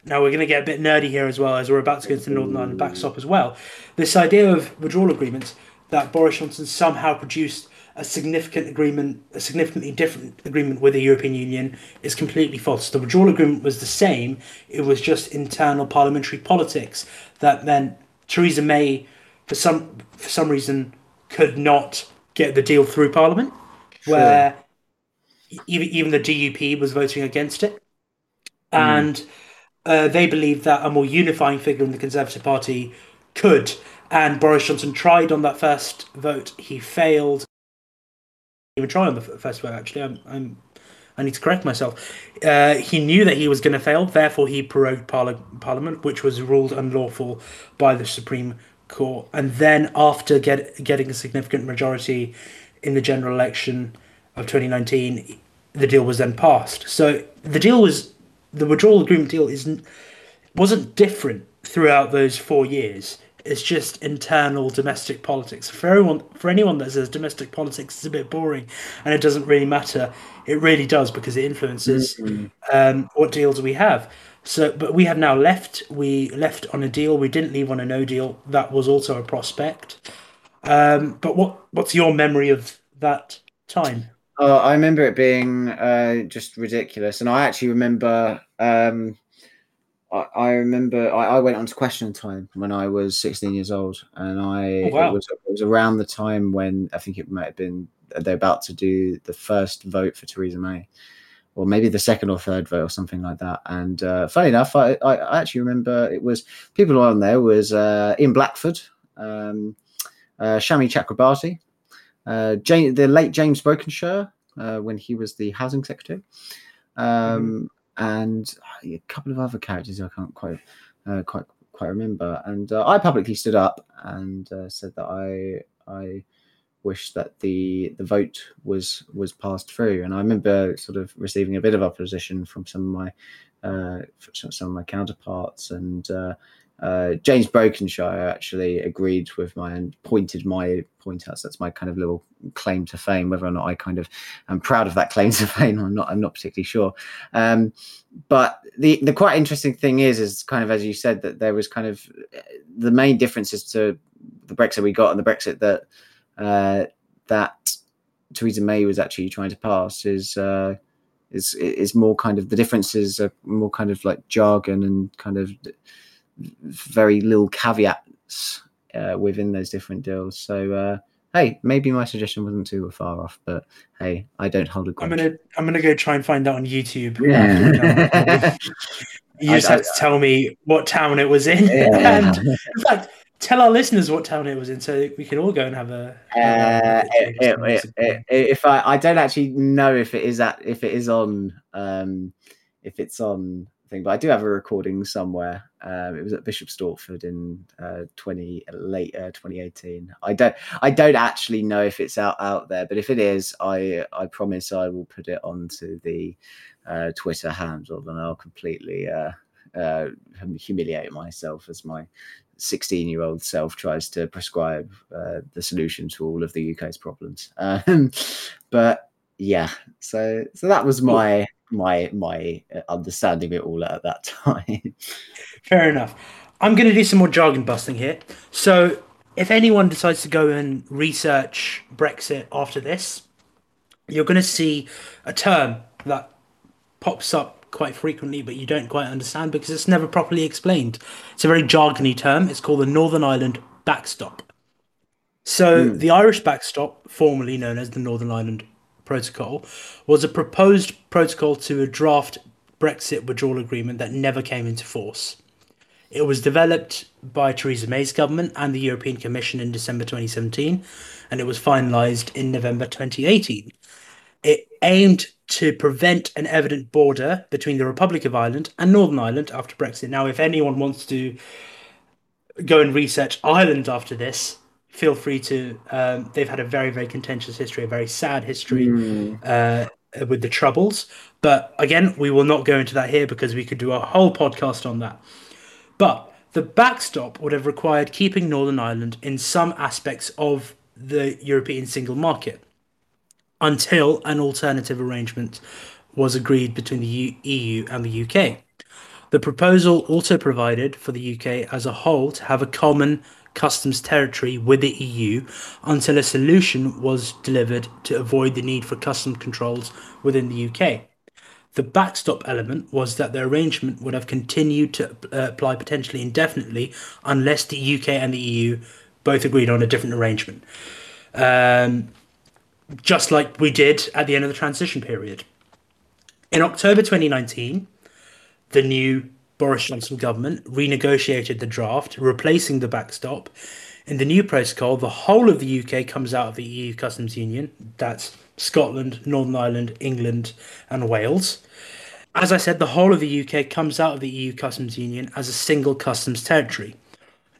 now we're going to get a bit nerdy here as well, as we're about to go into the Northern Ireland backstop as well. This idea of withdrawal agreements that Boris Johnson somehow produced a significant agreement, a significantly different agreement with the European Union is completely false. The withdrawal agreement was the same. It was just internal parliamentary politics that meant Theresa May, for some for some reason, could not get the deal through Parliament, sure. where even even the DUP was voting against it, mm. and uh, they believed that a more unifying figure in the Conservative Party could. And Boris Johnson tried on that first vote. He failed even try on the first vote. Actually, I'm I'm I need to correct myself. Uh, he knew that he was going to fail, therefore he prorogued Parliament, which was ruled unlawful by the Supreme Court. And then, after get, getting a significant majority in the general election of 2019, the deal was then passed. So the deal was the withdrawal agreement deal isn't wasn't different throughout those four years. It's just internal domestic politics. For everyone, for anyone that says domestic politics is a bit boring and it doesn't really matter, it really does because it influences mm-hmm. um, what deals we have. So, but we have now left. We left on a deal. We didn't leave on a no deal. That was also a prospect. Um, but what what's your memory of that time? Oh, I remember it being uh, just ridiculous, and I actually remember. Um, I, I remember I, I, went on to Question Time when I was 16 years old, and I oh, wow. it was it was around the time when I think it might have been they're about to do the first vote for Theresa May, or maybe the second or third vote or something like that. And uh, funny enough, I, I actually remember it was people on there was uh, Ian Blackford, um, uh, Shami Chakrabarti, uh, James, the late James Brokenshire uh, when he was the housing secretary, um, mm-hmm. And a couple of other characters I can't quite uh, quite quite remember. And uh, I publicly stood up and uh, said that I I wish that the the vote was was passed through. And I remember sort of receiving a bit of opposition from some of my uh, some of my counterparts and uh, uh, James Brokenshire actually agreed with my and pointed my point out. So that's my kind of little claim to fame. Whether or not I kind of am proud of that claim to fame, I'm not. I'm not particularly sure. Um, but the the quite interesting thing is, is kind of as you said that there was kind of the main differences to the Brexit we got and the Brexit that uh, that Theresa May was actually trying to pass is. Uh, is is more kind of the differences are more kind of like jargon and kind of very little caveats uh, within those different deals. So uh, hey, maybe my suggestion wasn't too far off, but hey, I don't hold a grudge. I'm gonna I'm gonna go try and find out on YouTube. Yeah. you just I, have I, to tell me what town it was in, yeah. and in fact, tell our listeners what town it was in, so we can all go and have a. Uh, it, it, if I I don't actually know if it is at if it is on um if it's on thing, but I do have a recording somewhere. Um, it was at Bishop Stortford in uh, twenty late uh, twenty eighteen. I don't I don't actually know if it's out out there, but if it is, I I promise I will put it onto the uh, Twitter handle, and I'll completely uh, uh, humiliate myself as my 16 year old self tries to prescribe uh, the solution to all of the UK's problems. Um, but yeah, so so that was my my my uh, understanding of it all at that time. Fair enough. I'm going to do some more jargon busting here. So, if anyone decides to go and research Brexit after this, you're going to see a term that pops up quite frequently, but you don't quite understand because it's never properly explained. It's a very jargony term. It's called the Northern Ireland backstop. So, mm. the Irish backstop, formerly known as the Northern Ireland Protocol was a proposed protocol to a draft Brexit withdrawal agreement that never came into force. It was developed by Theresa May's government and the European Commission in December 2017, and it was finalised in November 2018. It aimed to prevent an evident border between the Republic of Ireland and Northern Ireland after Brexit. Now, if anyone wants to go and research Ireland after this, feel free to. Um, they've had a very, very contentious history, a very sad history mm. uh, with the Troubles. But again, we will not go into that here because we could do a whole podcast on that. But the backstop would have required keeping Northern Ireland in some aspects of the European single market until an alternative arrangement was agreed between the EU and the UK. The proposal also provided for the UK as a whole to have a common customs territory with the EU until a solution was delivered to avoid the need for customs controls within the UK. The backstop element was that the arrangement would have continued to uh, apply potentially indefinitely unless the UK and the EU both agreed on a different arrangement. Um, just like we did at the end of the transition period. In October 2019, the new Boris Johnson government renegotiated the draft, replacing the backstop. In the new protocol, the whole of the UK comes out of the EU customs union. That's Scotland, Northern Ireland, England, and Wales. As I said, the whole of the UK comes out of the EU customs union as a single customs territory.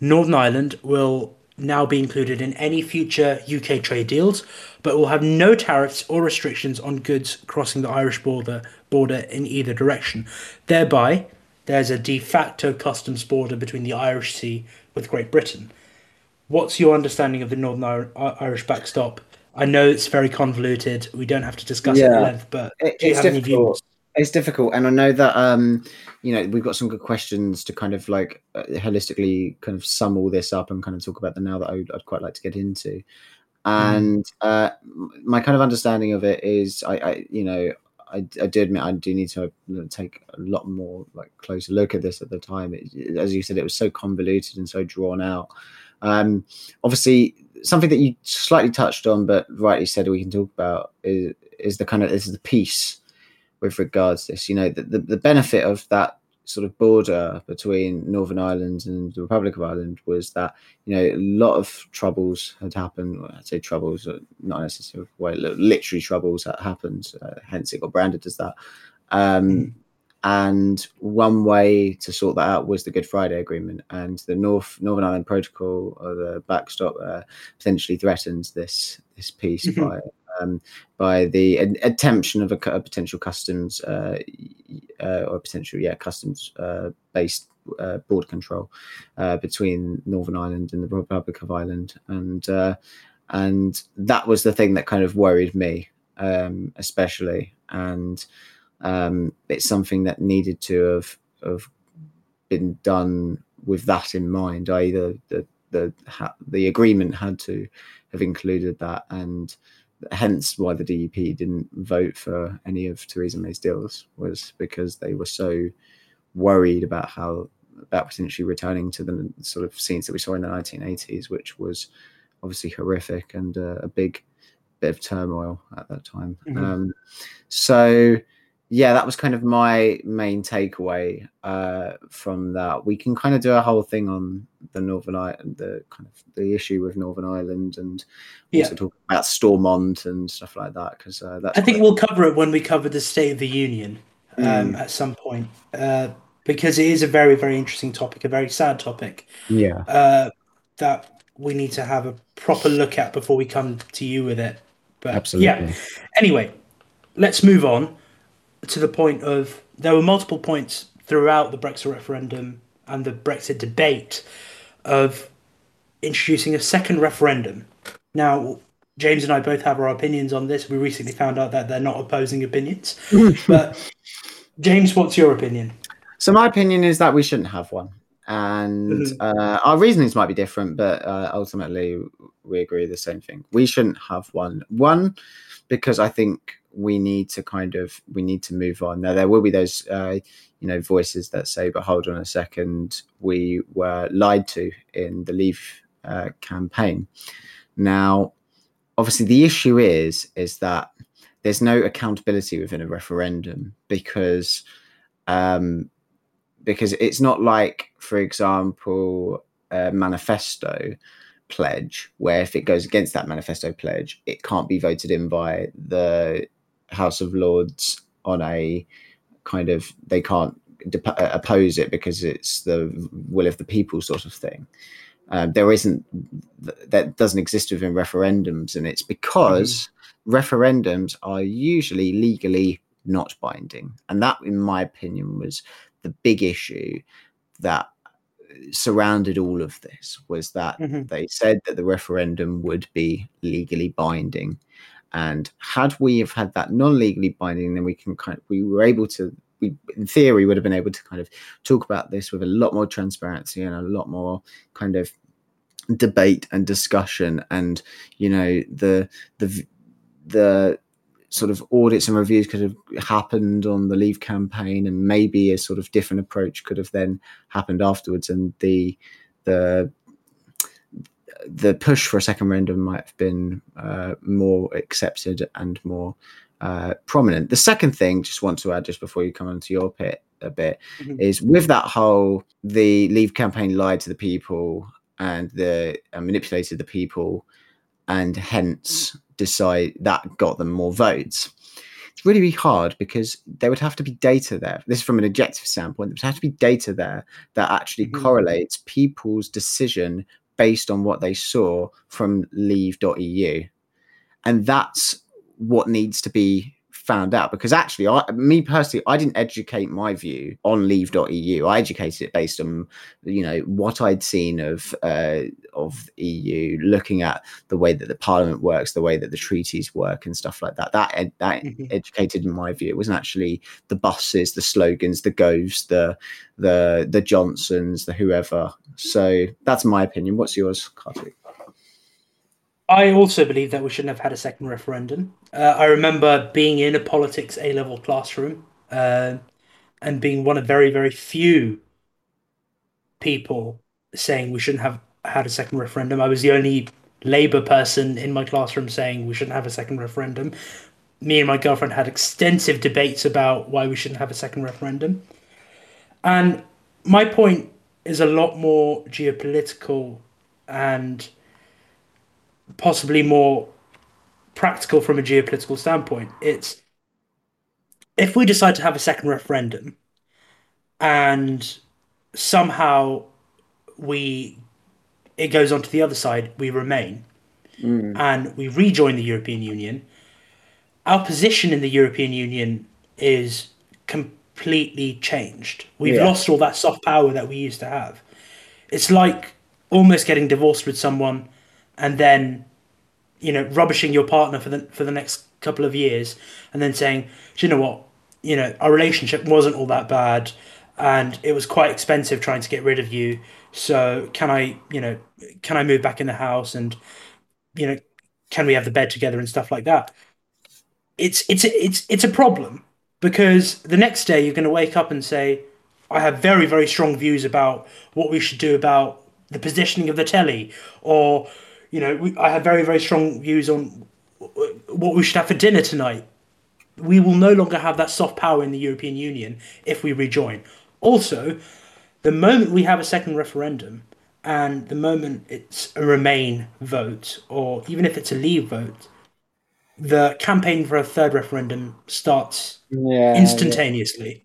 Northern Ireland will now be included in any future UK trade deals, but will have no tariffs or restrictions on goods crossing the Irish border border in either direction. Thereby, there's a de facto customs border between the Irish Sea with Great Britain. What's your understanding of the Northern Irish backstop? I know it's very convoluted. We don't have to discuss yeah. it at length, but it, do you have difficult. any views? It's difficult, and I know that um, you know we've got some good questions to kind of like uh, holistically kind of sum all this up and kind of talk about the now that I would, I'd quite like to get into. Mm. And mm. uh, my kind of understanding of it is, I, I you know, I, I do admit I do need to take a lot more like closer look at this at the time. It, as you said, it was so convoluted and so drawn out. Um, obviously, something that you slightly touched on, but rightly said we can talk about is is the kind of is the peace with regards to this. You know, the, the, the benefit of that sort of border between Northern Ireland and the Republic of Ireland was that you know a lot of troubles had happened. Well, I'd say troubles, not necessarily well, literally troubles that happened. Uh, hence, it got branded as that. Um, mm. And one way to sort that out was the Good Friday Agreement, and the North Northern Ireland Protocol, or the backstop, uh, potentially threatens this this peace mm-hmm. by um, by the attention of a, a potential customs uh, uh, or potential yeah customs uh, based uh, border control uh, between Northern Ireland and the Republic of Ireland, and uh, and that was the thing that kind of worried me, um, especially, and um, it's something that needed to have have been done with that in mind. Either the the the agreement had to have included that, and hence why the DUP didn't vote for any of Theresa May's deals was because they were so worried about how about potentially returning to the sort of scenes that we saw in the 1980s, which was obviously horrific and uh, a big bit of turmoil at that time. Mm-hmm. Um, so yeah, that was kind of my main takeaway uh, from that. We can kind of do a whole thing on the Northern Ireland, the kind of the issue with Northern Ireland, and yeah. also talk about Stormont and stuff like that. Because uh, that's I think we'll cover it when we cover the State of the Union um, mm. at some point, uh, because it is a very very interesting topic, a very sad topic. Yeah, uh, that we need to have a proper look at before we come to you with it. But Absolutely. yeah. Anyway, let's move on to the point of there were multiple points throughout the Brexit referendum and the Brexit debate of introducing a second referendum. Now, James and I both have our opinions on this. We recently found out that they're not opposing opinions. but James, what's your opinion? So my opinion is that we shouldn't have one, and mm-hmm. uh, our reasonings might be different, but uh, ultimately we agree the same thing. We shouldn't have one. One because I think we need to kind of we need to move on. Now there will be those uh, you know voices that say, "But hold on a second, we were lied to in the Leave uh, campaign." Now, obviously, the issue is is that there's no accountability within a referendum because um, because it's not like, for example, a manifesto pledge where if it goes against that manifesto pledge, it can't be voted in by the House of Lords on a kind of they can't uh, oppose it because it's the will of the people sort of thing. Um, there isn't that doesn't exist within referendums, and it's because mm. referendums are usually legally not binding, and that, in my opinion, was the big issue that surrounded all of this was that mm-hmm. they said that the referendum would be legally binding and had we have had that non-legally binding, then we can kind of we were able to we in theory would have been able to kind of talk about this with a lot more transparency and a lot more kind of debate and discussion and you know the the the sort of audits and reviews could have happened on the leave campaign and maybe a sort of different approach could have then happened afterwards and the the the push for a second referendum might have been uh, more accepted and more uh, prominent. The second thing, just want to add, just before you come onto your pit a bit, mm-hmm. is with that whole the Leave campaign lied to the people and the uh, manipulated the people, and hence decide that got them more votes. It's really, really hard because there would have to be data there. This is from an objective standpoint. There would have to be data there that actually Mhm. correlates people's decision based on what they saw from leave.eu. And that's what needs to be found out because actually I me personally I didn't educate my view on leave.eu I educated it based on you know what I'd seen of uh, of EU looking at the way that the parliament works the way that the treaties work and stuff like that. That ed- that Mhm. educated in my view. It wasn't actually the buses the slogans the goves the the the Johnsons the whoever. So that's my opinion. What's yours Kartik? I also believe that we shouldn't have had a second referendum. Uh, I remember being in a politics A level classroom uh, and being one of very, very few people saying we shouldn't have had a second referendum. I was the only Labour person in my classroom saying we shouldn't have a second referendum. Me and my girlfriend had extensive debates about why we shouldn't have a second referendum. And my point is a lot more geopolitical and possibly more practical from a geopolitical standpoint. It's if we decide to have a second referendum and somehow we it goes on to the other side, we remain mm. and we rejoin the European Union, our position in the European Union is completely changed. We've Yeah. lost all that soft power that we used to have. It's like almost getting divorced with someone and then you know rubbishing your partner for the for the next couple of years and then saying do you know what? You know our relationship wasn't all that bad and it was quite expensive trying to get rid of you. So can i you know can i move back in the house and you know can we have the bed together and stuff like that? It's it's it's it's a problem because the next day you're going to wake up and say i have very very strong views about what we should do about the positioning of the telly or you know we, i have very very strong views on what we should have for dinner tonight we will no longer have that soft power in the european union if we rejoin also the moment we have a second referendum and the moment it's a remain vote or even if it's a leave vote the campaign for a third referendum starts yeah instantaneously.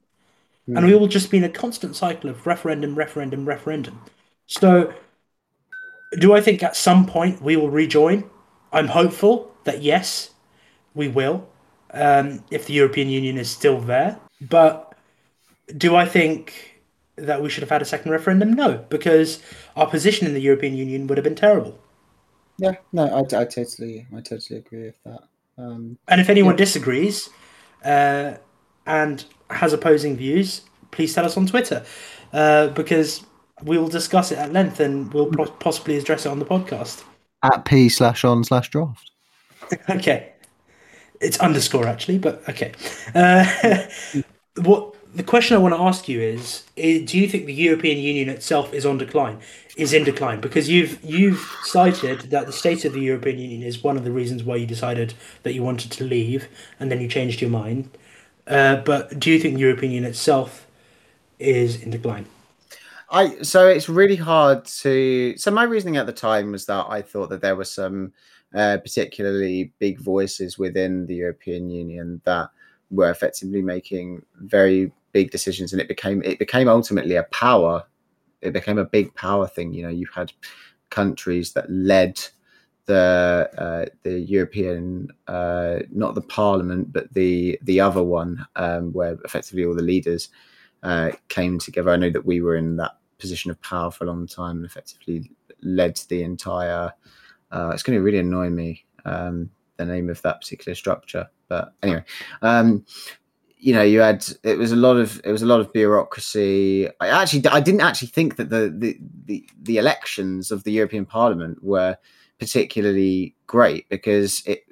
And we hmm. will just be in a constant cycle of referendum, referendum, referendum. So, do I think at some point we will rejoin? I'm hopeful that yes, we will, um, if the European Union is still there. But do I think that we should have had a second referendum? No, because our position in the European Union would have been terrible. Yeah, no, I, I totally, I totally agree with that. Um, And if anyone disagrees uh, and has opposing views, please tell us on Twitter uh, because we will discuss it at length and we'll pro- possibly address it on the podcast. at p slash on slash draft. Okay. It's underscore actually, but okay. Uh, what the question I want to ask you is, i do you think the European Union itself is on decline? Is in decline? Because you've you've cited that the state of the European Union is one of the reasons why you decided that you wanted to leave, and then you changed your mind. Uh, but do you think the European Union itself is in decline? I so it's really hard to. So my reasoning at the time was that I thought that there were some uh, particularly big voices within the European Union that were effectively making very big decisions, and it became it became ultimately a power. It became a big power thing. You know, you had countries that led the uh, the European, uh, not the Parliament, but the the other one, um, where effectively all the leaders uh, came together. I know that we were in that position of power for a long time and effectively led the entire. Uh, it's going to really annoy me um, the name of that particular structure, but anyway, um, you know, you had it was a lot of it was a lot of bureaucracy. I actually I didn't actually think that the the the, the elections of the European Parliament were particularly great because it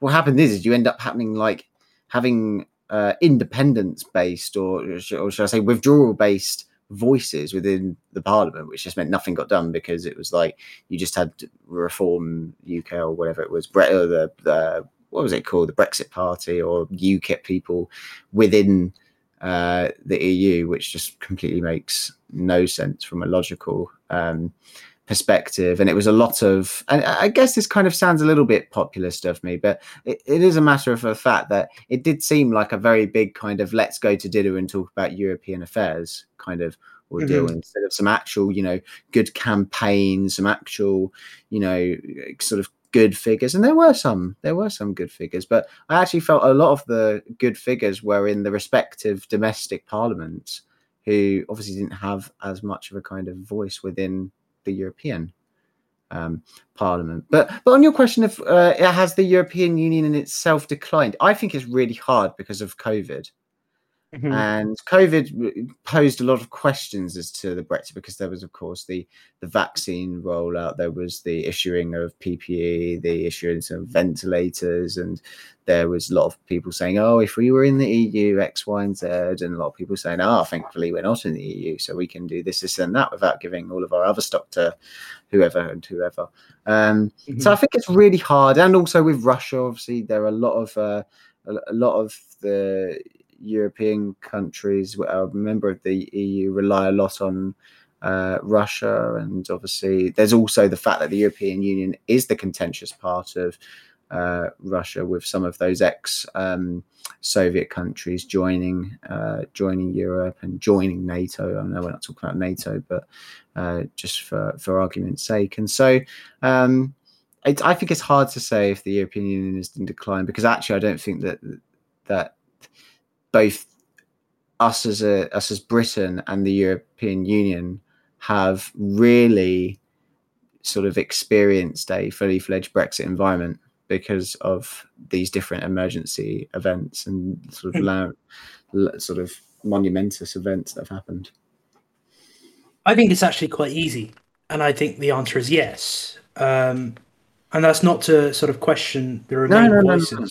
what happened is, is you end up happening like having uh, independence based or, or should I say withdrawal based voices within the parliament, which just meant nothing got done because it was like you just had reform UK or whatever it was, Bre- or the, the what was it called, the Brexit Party or UKIP people within uh, the EU, which just completely makes no sense from a logical um, perspective and it was a lot of and i guess this kind of sounds a little bit populist of me but it, it is a matter of the fact that it did seem like a very big kind of let's go to dinner and talk about european affairs kind of ordeal mm-hmm. instead of some actual you know good campaigns some actual you know sort of good figures and there were some there were some good figures but i actually felt a lot of the good figures were in the respective domestic parliaments who obviously didn't have as much of a kind of voice within the European um, Parliament. But but on your question of uh, has the European Union in itself declined, I think it's really hard because of COVID. Mm-hmm. And COVID posed a lot of questions as to the Brexit because there was, of course, the the vaccine rollout, there was the issuing of PPE, the issuance of ventilators, and there was a lot of people saying, "Oh, if we were in the EU, X, Y, and Z," and a lot of people saying, "Oh, thankfully we're not in the EU, so we can do this, this, and that without giving all of our other stock to whoever and whoever." Um, mm-hmm. So I think it's really hard, and also with Russia, obviously, there are a lot of uh, a, a lot of the European countries, a member of the EU, rely a lot on uh, Russia, and obviously there's also the fact that the European Union is the contentious part of uh, Russia, with some of those ex um, Soviet countries joining uh, joining Europe and joining NATO. I know we're not talking about NATO, but uh, just for for argument's sake, and so. Um, it, I think it's hard to say if the European Union is in decline because actually I don't think that that both us as a us as Britain and the European Union have really sort of experienced a fully fledged Brexit environment because of these different emergency events and sort of mm. sort of monumentous events that have happened. I think it's actually quite easy, and I think the answer is yes. Um, and that's not to sort of question the remaining no, no, voices, no,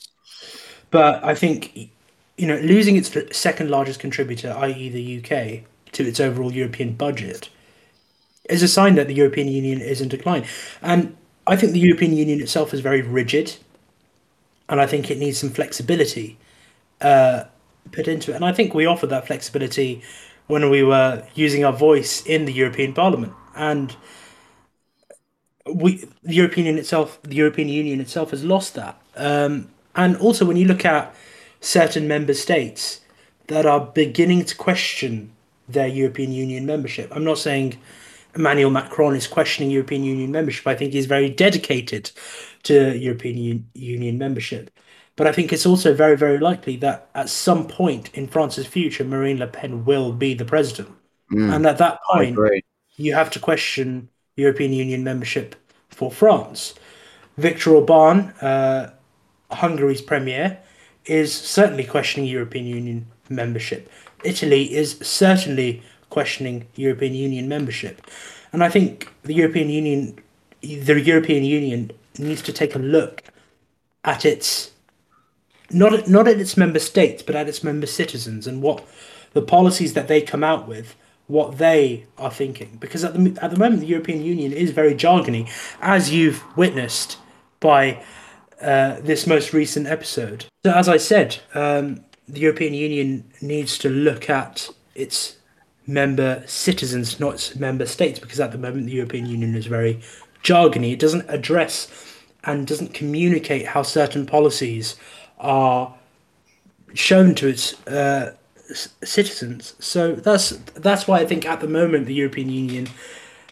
but I think you know, losing its second largest contributor, i.e., the UK, to its overall European budget, is a sign that the European Union is in decline. And I think the European Union itself is very rigid, and I think it needs some flexibility uh, put into it. And I think we offered that flexibility when we were using our voice in the European Parliament. And we, the European Union itself, the European Union itself has lost that. Um, and also, when you look at certain member states that are beginning to question their European Union membership. I'm not saying Emmanuel Macron is questioning European Union membership. I think he's very dedicated to European Un- Union membership. But I think it's also very, very likely that at some point in France's future, Marine Le Pen will be the president. Mm, and at that point, you have to question European Union membership for France. Viktor Orban, uh, Hungary's premier, is certainly questioning European Union membership. Italy is certainly questioning European Union membership. And I think the European Union the European Union needs to take a look at its not not at its member states but at its member citizens and what the policies that they come out with what they are thinking because at the at the moment the European Union is very jargony as you've witnessed by uh, this most recent episode. So, as I said, um, the European Union needs to look at its member citizens, not its member states, because at the moment the European Union is very jargony. It doesn't address and doesn't communicate how certain policies are shown to its uh, citizens. So that's that's why I think at the moment the European Union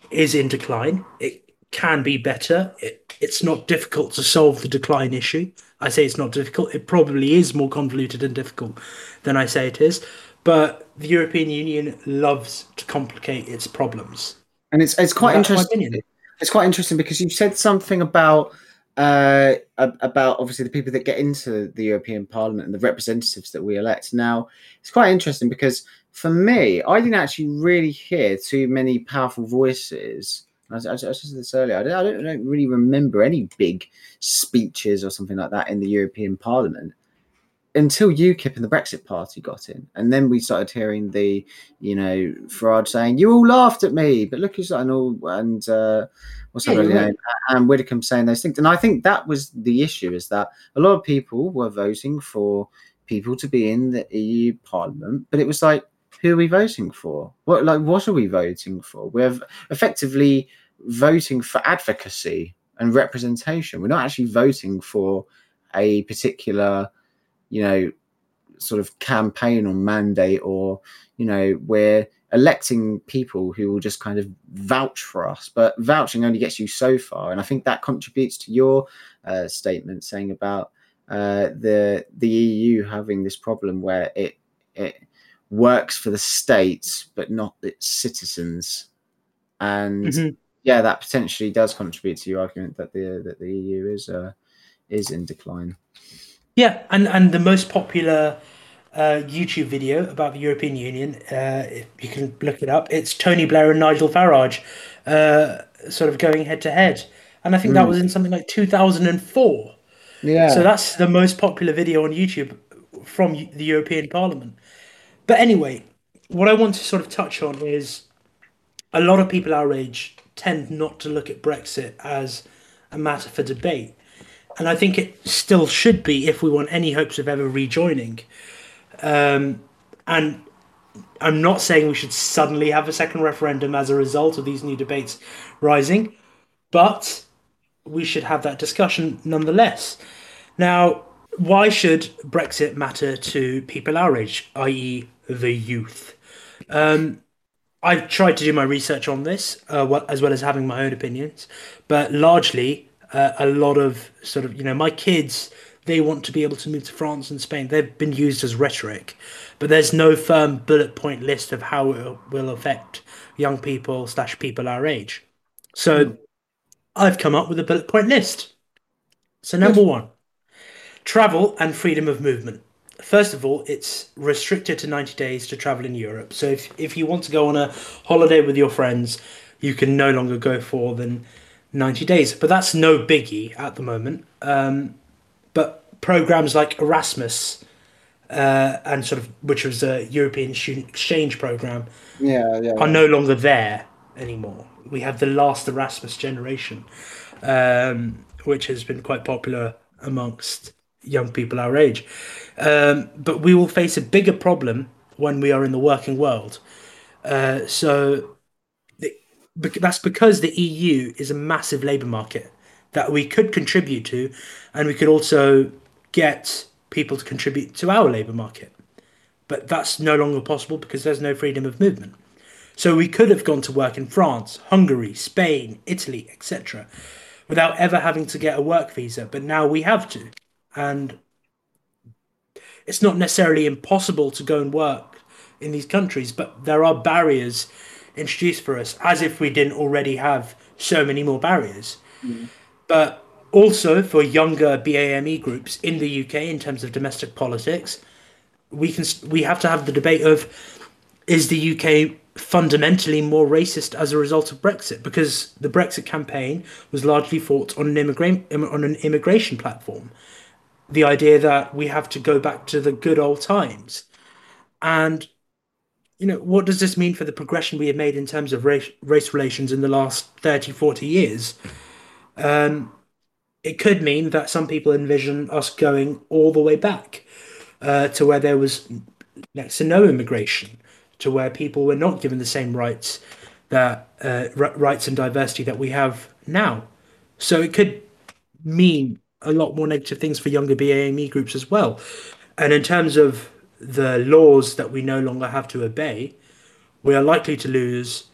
is in decline. It can be better. It, it's not difficult to solve the decline issue. I say it's not difficult. It probably is more convoluted and difficult than I say it is. But the European Union loves to complicate its problems. And it's it's quite interesting. It's quite interesting because you said something about uh, about obviously the people that get into the European Parliament and the representatives that we elect. Now, it's quite interesting because for me, I didn't actually really hear too many powerful voices I, I, I said this earlier. I don't, I don't, I don't really remember any big speeches or something like that in the European Parliament until UKIP and the Brexit Party got in, and then we started hearing the, you know, Farage saying, "You all laughed at me, but look who's and all," and uh, what's yeah, name, right. and Widdecombe saying those things. And I think that was the issue: is that a lot of people were voting for people to be in the EU Parliament, but it was like, who are we voting for? What like what are we voting for? We're effectively voting for advocacy and representation. We're not actually voting for a particular, you know, sort of campaign or mandate, or you know, we're electing people who will just kind of vouch for us. But vouching only gets you so far, and I think that contributes to your uh, statement saying about uh, the the EU having this problem where it it works for the states but not its citizens, and mm-hmm. Yeah, that potentially does contribute to your argument that the that the EU is uh, is in decline. Yeah, and and the most popular uh, YouTube video about the European Union. Uh, you can look it up. It's Tony Blair and Nigel Farage, uh, sort of going head to head, and I think mm. that hmm. was in something like 2004. Yeah. So that's the most popular video on YouTube from the European Parliament. But anyway, what I want to sort of touch on is a lot of people our age tend not to look at Brexit as a matter for debate. And I think it still should be if we want any hopes of ever rejoining. Um, and I'm not saying we should suddenly have a second referendum as a result of these new debates rising, but we should have that discussion nonetheless. Now, why should Brexit matter to people our age, i.e., the youth? Um, I've tried to do my research on this, uh, as well as having my own opinions, but largely, uh, a lot of sort of, you know, my kids they want to be able to move to France and Spain. They've been used as rhetoric, but there's no firm bullet point list of how it will affect young people slash people our age. So mm. I've come up with a bullet point list. So number one, travel and freedom of movement. First of all, it's restricted to 90 days to travel in Europe. So if, if you want to go on a holiday with your friends, you can no longer go for than 90 days. But that's no biggie at the moment. Um, but programs like Erasmus uh, and sort of which was a European student exchange program, yeah, yeah, are no longer there anymore. We have the last Erasmus generation, um, which has been quite popular amongst young people our age. Um, but we will face a bigger problem when we are in the working world. Uh, so that's because the EU is a massive labour market that we could contribute to, and we could also get people to contribute to our labour market. But that's no longer possible because there's no freedom of movement. So we could have gone to work in France, Hungary, Spain, Italy, etc., without ever having to get a work visa. But now we have to. And it's not necessarily impossible to go and work in these countries, but there are barriers introduced for us as if we didn't already have so many more barriers. Mm but also for younger BAME groups in the UK in terms of domestic politics, we can we have to have the debate of is the UK fundamentally more racist as a result of Brexit because the Brexit campaign was largely fought on an immigrant on an immigration platform. The idea that we have to go back to the good old times. And you know, what does this mean for the progression we have made in terms of race, race relations in the last 30, 40 years? Um, it could mean that some people envision us going all the way back uh, to where there was next to no immigration, to where people were not given the same rights that uh, r- rights and diversity that we have now. So it could mean a lot more negative things for younger BAME groups as well. And in terms of the laws that we no longer have to obey, we are likely to lose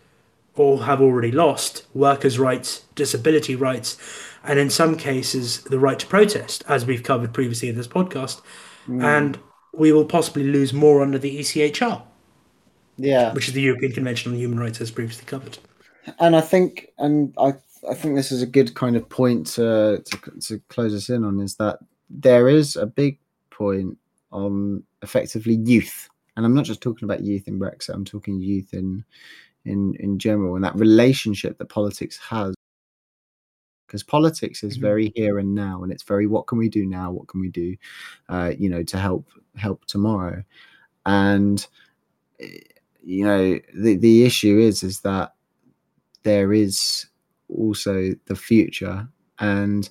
or have already lost workers' rights, disability rights, and in some cases, the right to protest, as we've covered previously in this podcast. Mm. And we will possibly lose more under the ECHR. Yeah. Which is the European Convention on Human Rights, as previously covered. And I think, and I, I think this is a good kind of point to, to, to close us in on is that there is a big point on effectively youth. And I'm not just talking about youth in Brexit, I'm talking youth in in in general and that relationship that politics has because politics is mm-hmm. very here and now and it's very what can we do now what can we do uh, you know to help help tomorrow and eh, you know the the issue is is that there is also the future and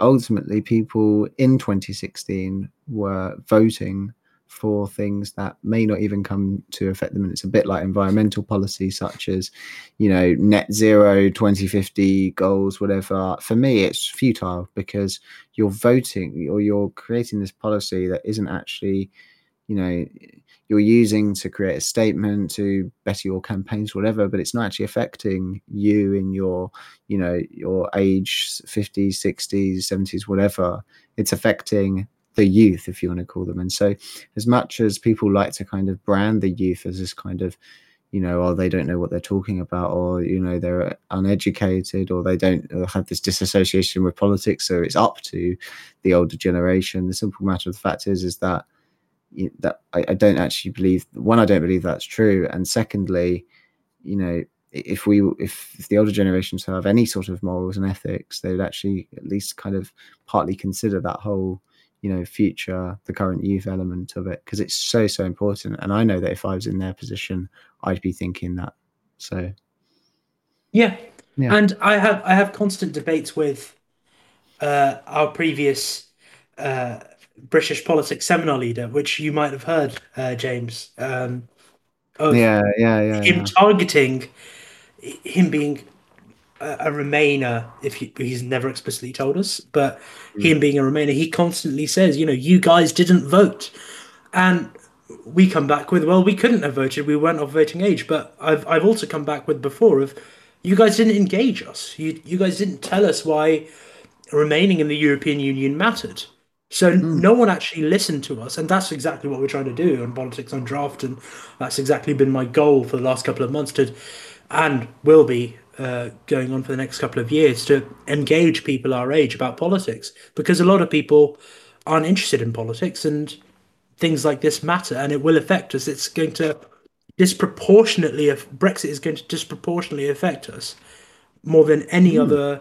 ultimately people in 2016 were voting for things that may not even come to affect them. And it's a bit like environmental policy, such as, you know, net zero 2050 goals, whatever. For me, it's futile because you're voting or you're creating this policy that isn't actually, you know, you're using to create a statement to better your campaigns whatever but it's not actually affecting you in your you know your age 50s 60s 70s whatever it's affecting the youth, if you want to call them. And so, as much as people like to kind of brand the youth as this kind of, you know, or they don't know what they're talking about, or you know, they're uneducated, or they don't uh, have this disassociation with politics, so it's up to the older generation. The simple matter of the fact is, is that that I, I don't actually believe. One, I don't believe that's true, and secondly, you know, if we if, if the older generations have any sort of morals and ethics, they would actually at least kind of partly consider that whole you know future the current youth element of it because it's so so important and i know that if i was in their position i'd be thinking that so yeah, yeah. and i have i have constant debates with uh, our previous uh, british politics seminar leader which you might have heard uh, james um, yeah yeah yeah him yeah. targeting him being a Remainer, if he, he's never explicitly told us, but mm. him being a Remainer, he constantly says, you know, you guys didn't vote, and we come back with, well, we couldn't have voted, we weren't of voting age. But I've I've also come back with before of, you guys didn't engage us, you you guys didn't tell us why remaining in the European Union mattered. So mm. no one actually listened to us, and that's exactly what we're trying to do on politics on draft, and that's exactly been my goal for the last couple of months to, and will be uh, going on for the next couple of years to engage people our age about politics because a lot of people aren't interested in politics and things like this matter and it will affect us. It's going to disproportionately, if Brexit is going to disproportionately affect us more than any mm. other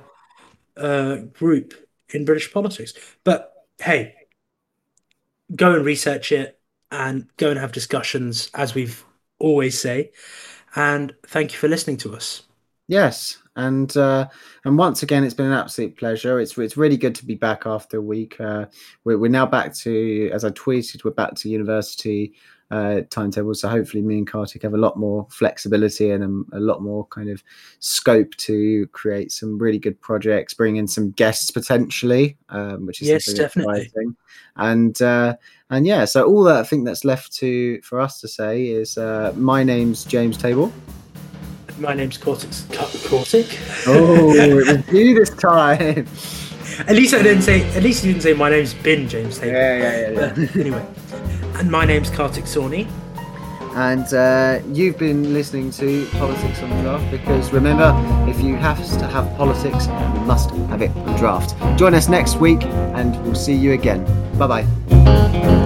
uh, group in British politics. But hey, go and research it and go and have discussions as we've always say. And thank you for listening to us. Yes, and uh, and once again, it's been an absolute pleasure. It's it's really good to be back after a week. Uh, we're, we're now back to, as I tweeted, we're back to university uh, timetable. So hopefully, me and Kartik have a lot more flexibility and a, a, lot more kind of scope to create some really good projects, bring in some guests potentially, um, which is yes, definitely. Exciting. And uh, and yeah, so all that I think that's left to for us to say is uh, my name's James Table. My name's Cortex Kartik. Oh, it was you this time. At least I didn't say. At least you didn't say my name's Bin James Taylor. Yeah, yeah, yeah. yeah. anyway, and my name's Kartik Sawney. And uh, you've been listening to Politics on the Draft because remember, if you have to have politics, you must have it on draft. Join us next week and we'll see you again. Bye bye.